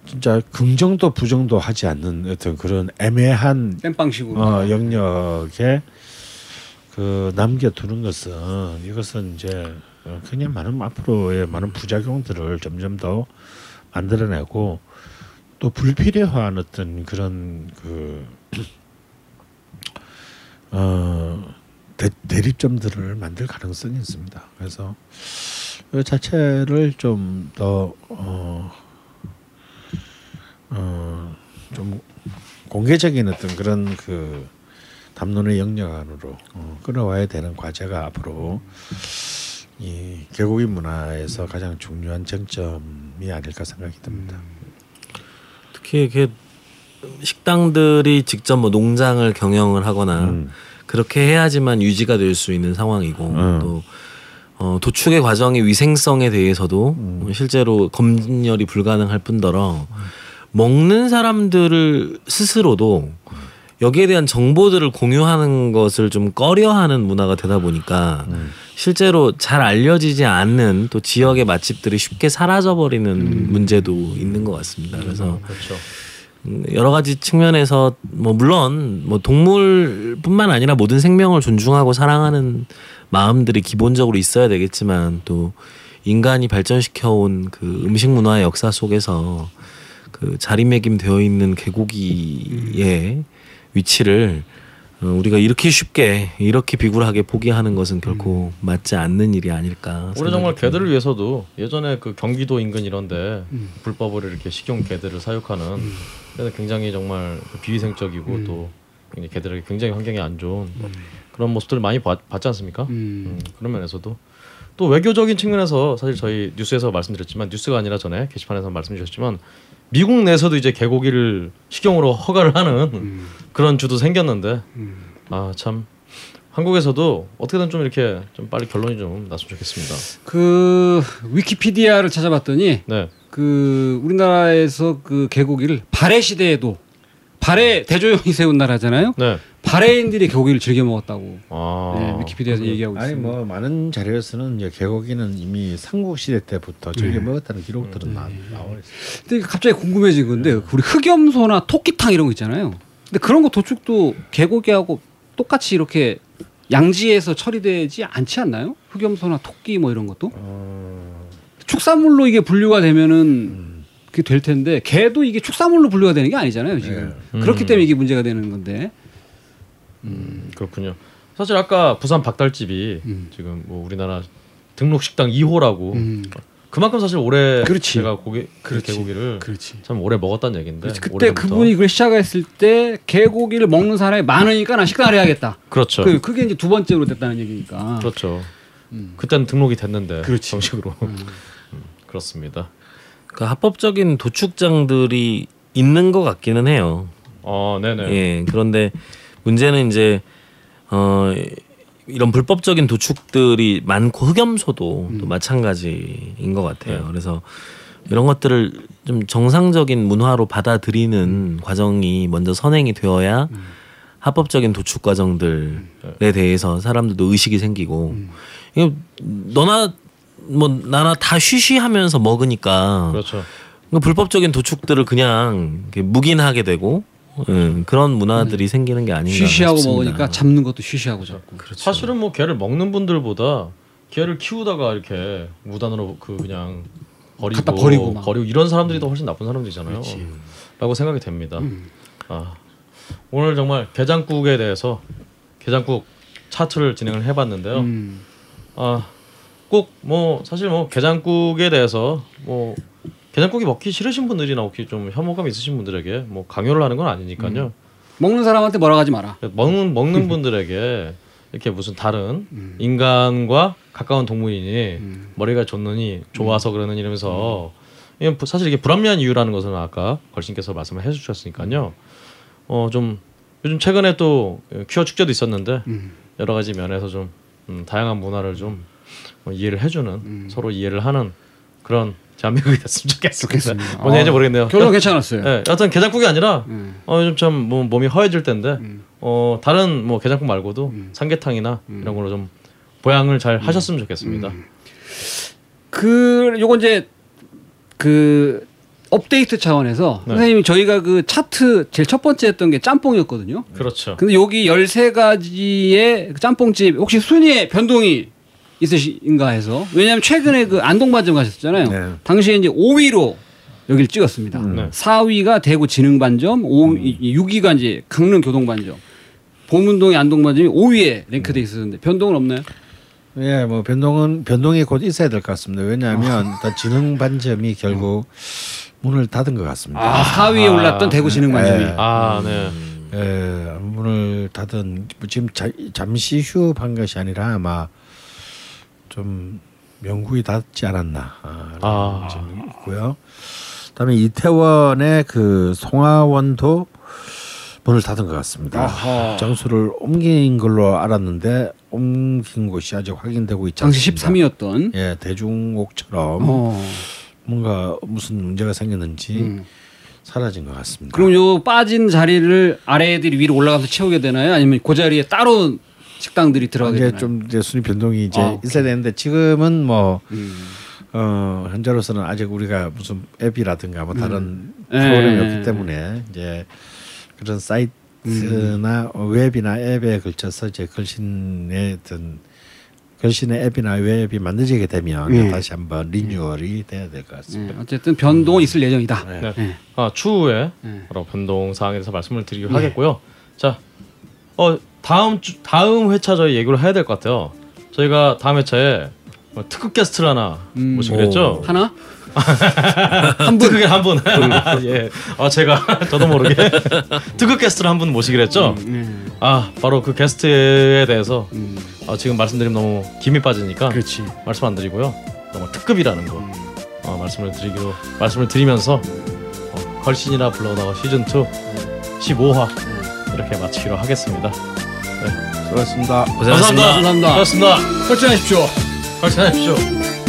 진짜 긍정도 부정도 하지 않는 어떤 그런 애매한 땜빵식으로. 어, 영역에 그 남겨두는 것은 이것은 이제 어, 굉장히 많은 앞으로의 많은 부작용들을 점점 더 만들어내고 또 불필요한 어떤 그런 그 어, 대, 대립점들을 만들 가능성이 있습니다. 그래서 이 자체를 좀더 어, 어, 좀 공개적인 어떤 그런 그 담론의 영역 안으로 어, 끌어와야 되는 과제가 앞으로 이 개고기 문화에서 가장 중요한 쟁점이 아닐까 생각이 듭니다. 특히 이게 식당들이 직접 뭐 농장을 경영을 하거나 음. 그렇게 해야지만 유지가 될 수 있는 상황이고 음. 또 어, 도축의 과정의 위생성에 대해서도 음. 실제로 검열이 불가능할 뿐더러 먹는 사람들을 스스로도 여기에 대한 정보들을 공유하는 것을 좀 꺼려하는 문화가 되다 보니까 음. 실제로 잘 알려지지 않는 또 지역의 맛집들이 쉽게 사라져 버리는 문제도 있는 것 같습니다. 그래서 그렇죠. 음, 여러 가지 측면에서 뭐 물론 뭐 동물뿐만 아니라 모든 생명을 존중하고 사랑하는 마음들이 기본적으로 있어야 되겠지만 또 인간이 발전시켜 온 그 음식 문화의 역사 속에서 그 자리매김 되어 있는 개고기의 위치를 어, 우리가 이렇게 쉽게 이렇게 비굴하게 포기하는 것은 결코 맞지 않는 일이 아닐까. 올해 정말 개들을 위해서도 예전에 그 경기도 인근 이런데 음. 불법으로 이렇게 식용 개들을 사육하는 그래서 굉장히 정말 비위생적이고 음. 또 개들에게 굉장히 환경이 안 좋은 그런 모습들을 많이 봤, 봤지 않습니까? 음. 음, 그런 면에서도 또 외교적인 측면에서 사실 저희 뉴스에서 말씀드렸지만 뉴스가 아니라 전에 게시판에서 말씀주셨지만 미국 내에서도 이제 개고기를 식용으로 허가를 하는 음. 그런 주도 생겼는데 음. 아참 한국에서도 어떻게든 좀 이렇게 좀 빨리 결론이 좀 났으면 좋겠습니다. 그 위키피디아를 찾아봤더니 네. 그 우리나라에서 그 개고기를 발해 시대에도 발해 대조영이 세운 나라잖아요. 네. 발해인들이 개고기를 즐겨 먹었다고 아. 네, 위키피디아에서 얘기하고 아니 있습니다. 뭐 많은 자료에서는 이제 개고기는 이미 삼국 시대 때부터 즐겨 먹었다는 기록들은 나, 나와 있어요. 근데 갑자기 궁금해진 건데 우리 흑염소나 토끼탕 이런 거 있잖아요. 근데 그런 거 도축도 개고기하고 똑같이 이렇게 양지에서 처리되지 않지 않나요? 흑염소나 토끼 뭐 이런 것도 어, 축산물로 이게 분류가 되면은 그게 될 텐데 개도 이게 축산물로 분류가 되는 게 아니잖아요 지금 네. 그렇기 음. 때문에 이게 문제가 되는 건데 그렇군요. 사실 아까 부산 박달집이 음. 지금 뭐 우리나라 등록 식당 2호라고 음. 그만큼 사실 오래 그렇지. 제가 고기 그 그렇지. 개고기를 그렇지. 참 오래 먹었다는 얘긴데. 그때 오래전부터. 그분이 그걸 시작했을 때 개고기를 먹는 사람이 많으니까 나 식당을 해야겠다. 그렇죠. 그 그게 이제 두 번째로 됐다는 얘기니까. 그렇죠. 음. 그때는 등록이 됐는데 그렇지. 정식으로 음. 음, 그렇습니다. 그 합법적인 도축장들이 있는 것 같기는 해요. 어, 네네. 예. 그런데 문제는 이제 어 이런 불법적인 도축들이 많고 흑염소도 음. 또 마찬가지인 것 같아요. 네. 그래서 이런 것들을 좀 정상적인 문화로 받아들이는 음. 과정이 먼저 선행이 되어야 합법적인 도축 과정들에 대해서 사람들도 의식이 생기고 음. 너나 뭐 나나 다 쉬쉬하면서 먹으니까 그렇죠. 그 불법적인 도축들을 그냥 묵인하게 되고 음, 그런 문화들이 생기는 게 아닌가 쉬쉬하고 싶습니다. 먹으니까 잡는 것도 쉬쉬하고 잡고. 사실은 뭐 개를 먹는 분들보다 개를 키우다가 이렇게 무단으로 그 그냥 버리고 갖다 버리고 막. 이런 사람들이 더 훨씬 나쁜 사람들이잖아요. 그렇지. 라고 생각이 됩니다. 음. 아, 오늘 정말 게장국에 대해서 게장국 차트를 진행을 해봤는데요. 음. 아, 꼭 뭐 사실 뭐 게장국에 대해서 뭐 게장국이 먹기 싫으신 분들이나 혹시 좀 혐오감 있으신 분들에게 뭐 강요를 하는 건 아니니까요. 먹는 사람한테 뭐라 하지 마라. 먹는 먹는 분들에게 이렇게 무슨 다른 음. 인간과 가까운 동물이니 음. 머리가 좋느니 좋아서 그러는 이러면서 이게 부- 사실 이게 불합리한 이유라는 것은 아까 걸신께서 말씀을 해주셨으니까요. 어 좀 요즘 최근에 또 퀴어 축제도 있었는데 음. 여러 가지 면에서 좀 음, 다양한 문화를 좀 어, 이해를 해주는 음. 서로 이해를 하는 그런 대한민국이 됐으면 좋겠습니다. 뭔지 아, 모르겠네요. 결론 괜찮았어요. 예, 여튼 게장국이 아니라 음. 어 요즘 참 뭐, 몸이 허해질 때인데 음. 어 다른 뭐 게장국 말고도 음. 삼계탕이나 이런 걸로 좀 보양을 잘 하셨으면 좋겠습니다. 음. 그 요건 이제 그 업데이트 차원에서 네. 선생님이 저희가 그 차트 제일 첫 번째 했던 게 짬뽕이었거든요. 그렇죠. 근데 여기 13가지의 그 짬뽕집 혹시 순위에 변동이 있으신가 해서 왜냐하면 최근에 그 안동반점 가셨잖아요. 네. 당시에 이제 5위로 여기를 찍었습니다. 네. 4위가 대구 진흥반점, 5, 6위가 이제 강릉 교동반점. 보문동의 안동반점이 5위에 랭크돼 있었는데 변동은 없나요? 예, 뭐 변동은 변동이 곧 있어야 될 것 같습니다. 왜냐하면 다 진흥 반점이 결국 문을 닫은 것 같습니다. 아, 4위에 아, 올랐던 대구 진흥 반점이. 네. 아 네. 예, 문을 닫은 뭐 지금 자, 잠시 휴업한 것이 아니라 아마 좀 명국이 닫지 않았나 아, 아. 좀 있고요. 그다음에 이태원의 그 송하원도 문을 닫은 것 같습니다. 아하. 장소를 옮긴 걸로 알았는데 옮긴 곳이 아직 확인되고 있지 당시 않습니다. 13위였던. 예, 대중옥처럼 어. 뭔가 무슨 문제가 생겼는지 음. 사라진 것 같습니다. 그럼 요 빠진 자리를 아래 애들이 위로 올라가서 채우게 되나요? 아니면 그 자리에 따로 식당들이 들어가게 이제 되나요? 좀 이제 순위 변동이 이제 아. 있어야 되는데 지금은 뭐 음. 어, 현재로서는 아직 우리가 무슨 앱이라든가 뭐 다른 예. 프로그램이 없기 때문에 이제 그런 사이트나 음. 웹이나 앱에 걸쳐서 이제 걸신의 어떤 걸신의 앱이나 웹이 만들어지게 되면 예. 다시 한번 리뉴얼이 돼야 될 것 같습니다. 예, 어쨌든 변동은 있을 예정이다. 네. 예. 아 추후에 예. 여러 변동 사항에 대해서 말씀을 드리기로 네. 하겠고요. 자, 어 다음 주 다음 회차 저희 얘기를 해야 될 것 같아요. 저희가 다음 회차에 뭐 특급 게스트를 하나 음. 모시기로 했죠. 하나? 한 분, 특급 한 분. 예. 아 제가 저도 모르게 특급 게스트를 한 분 모시기로 했죠. 예. 아 바로 그 게스트에 대해서 음. 아, 지금 말씀드리면 너무 김이 빠지니까 그렇지. 말씀 안 드리고요. 정말 특급이라는 거 어, 말씀을 드리기로 말씀을 드리면서 어, 걸신이라 불러다가 시즌 2 15화 이렇게 마치기로 하겠습니다. 수고하셨습니다. 고생하셨습니다. 감사합니다. 고맙습니다. 설치하십시오. 걸신하십시오.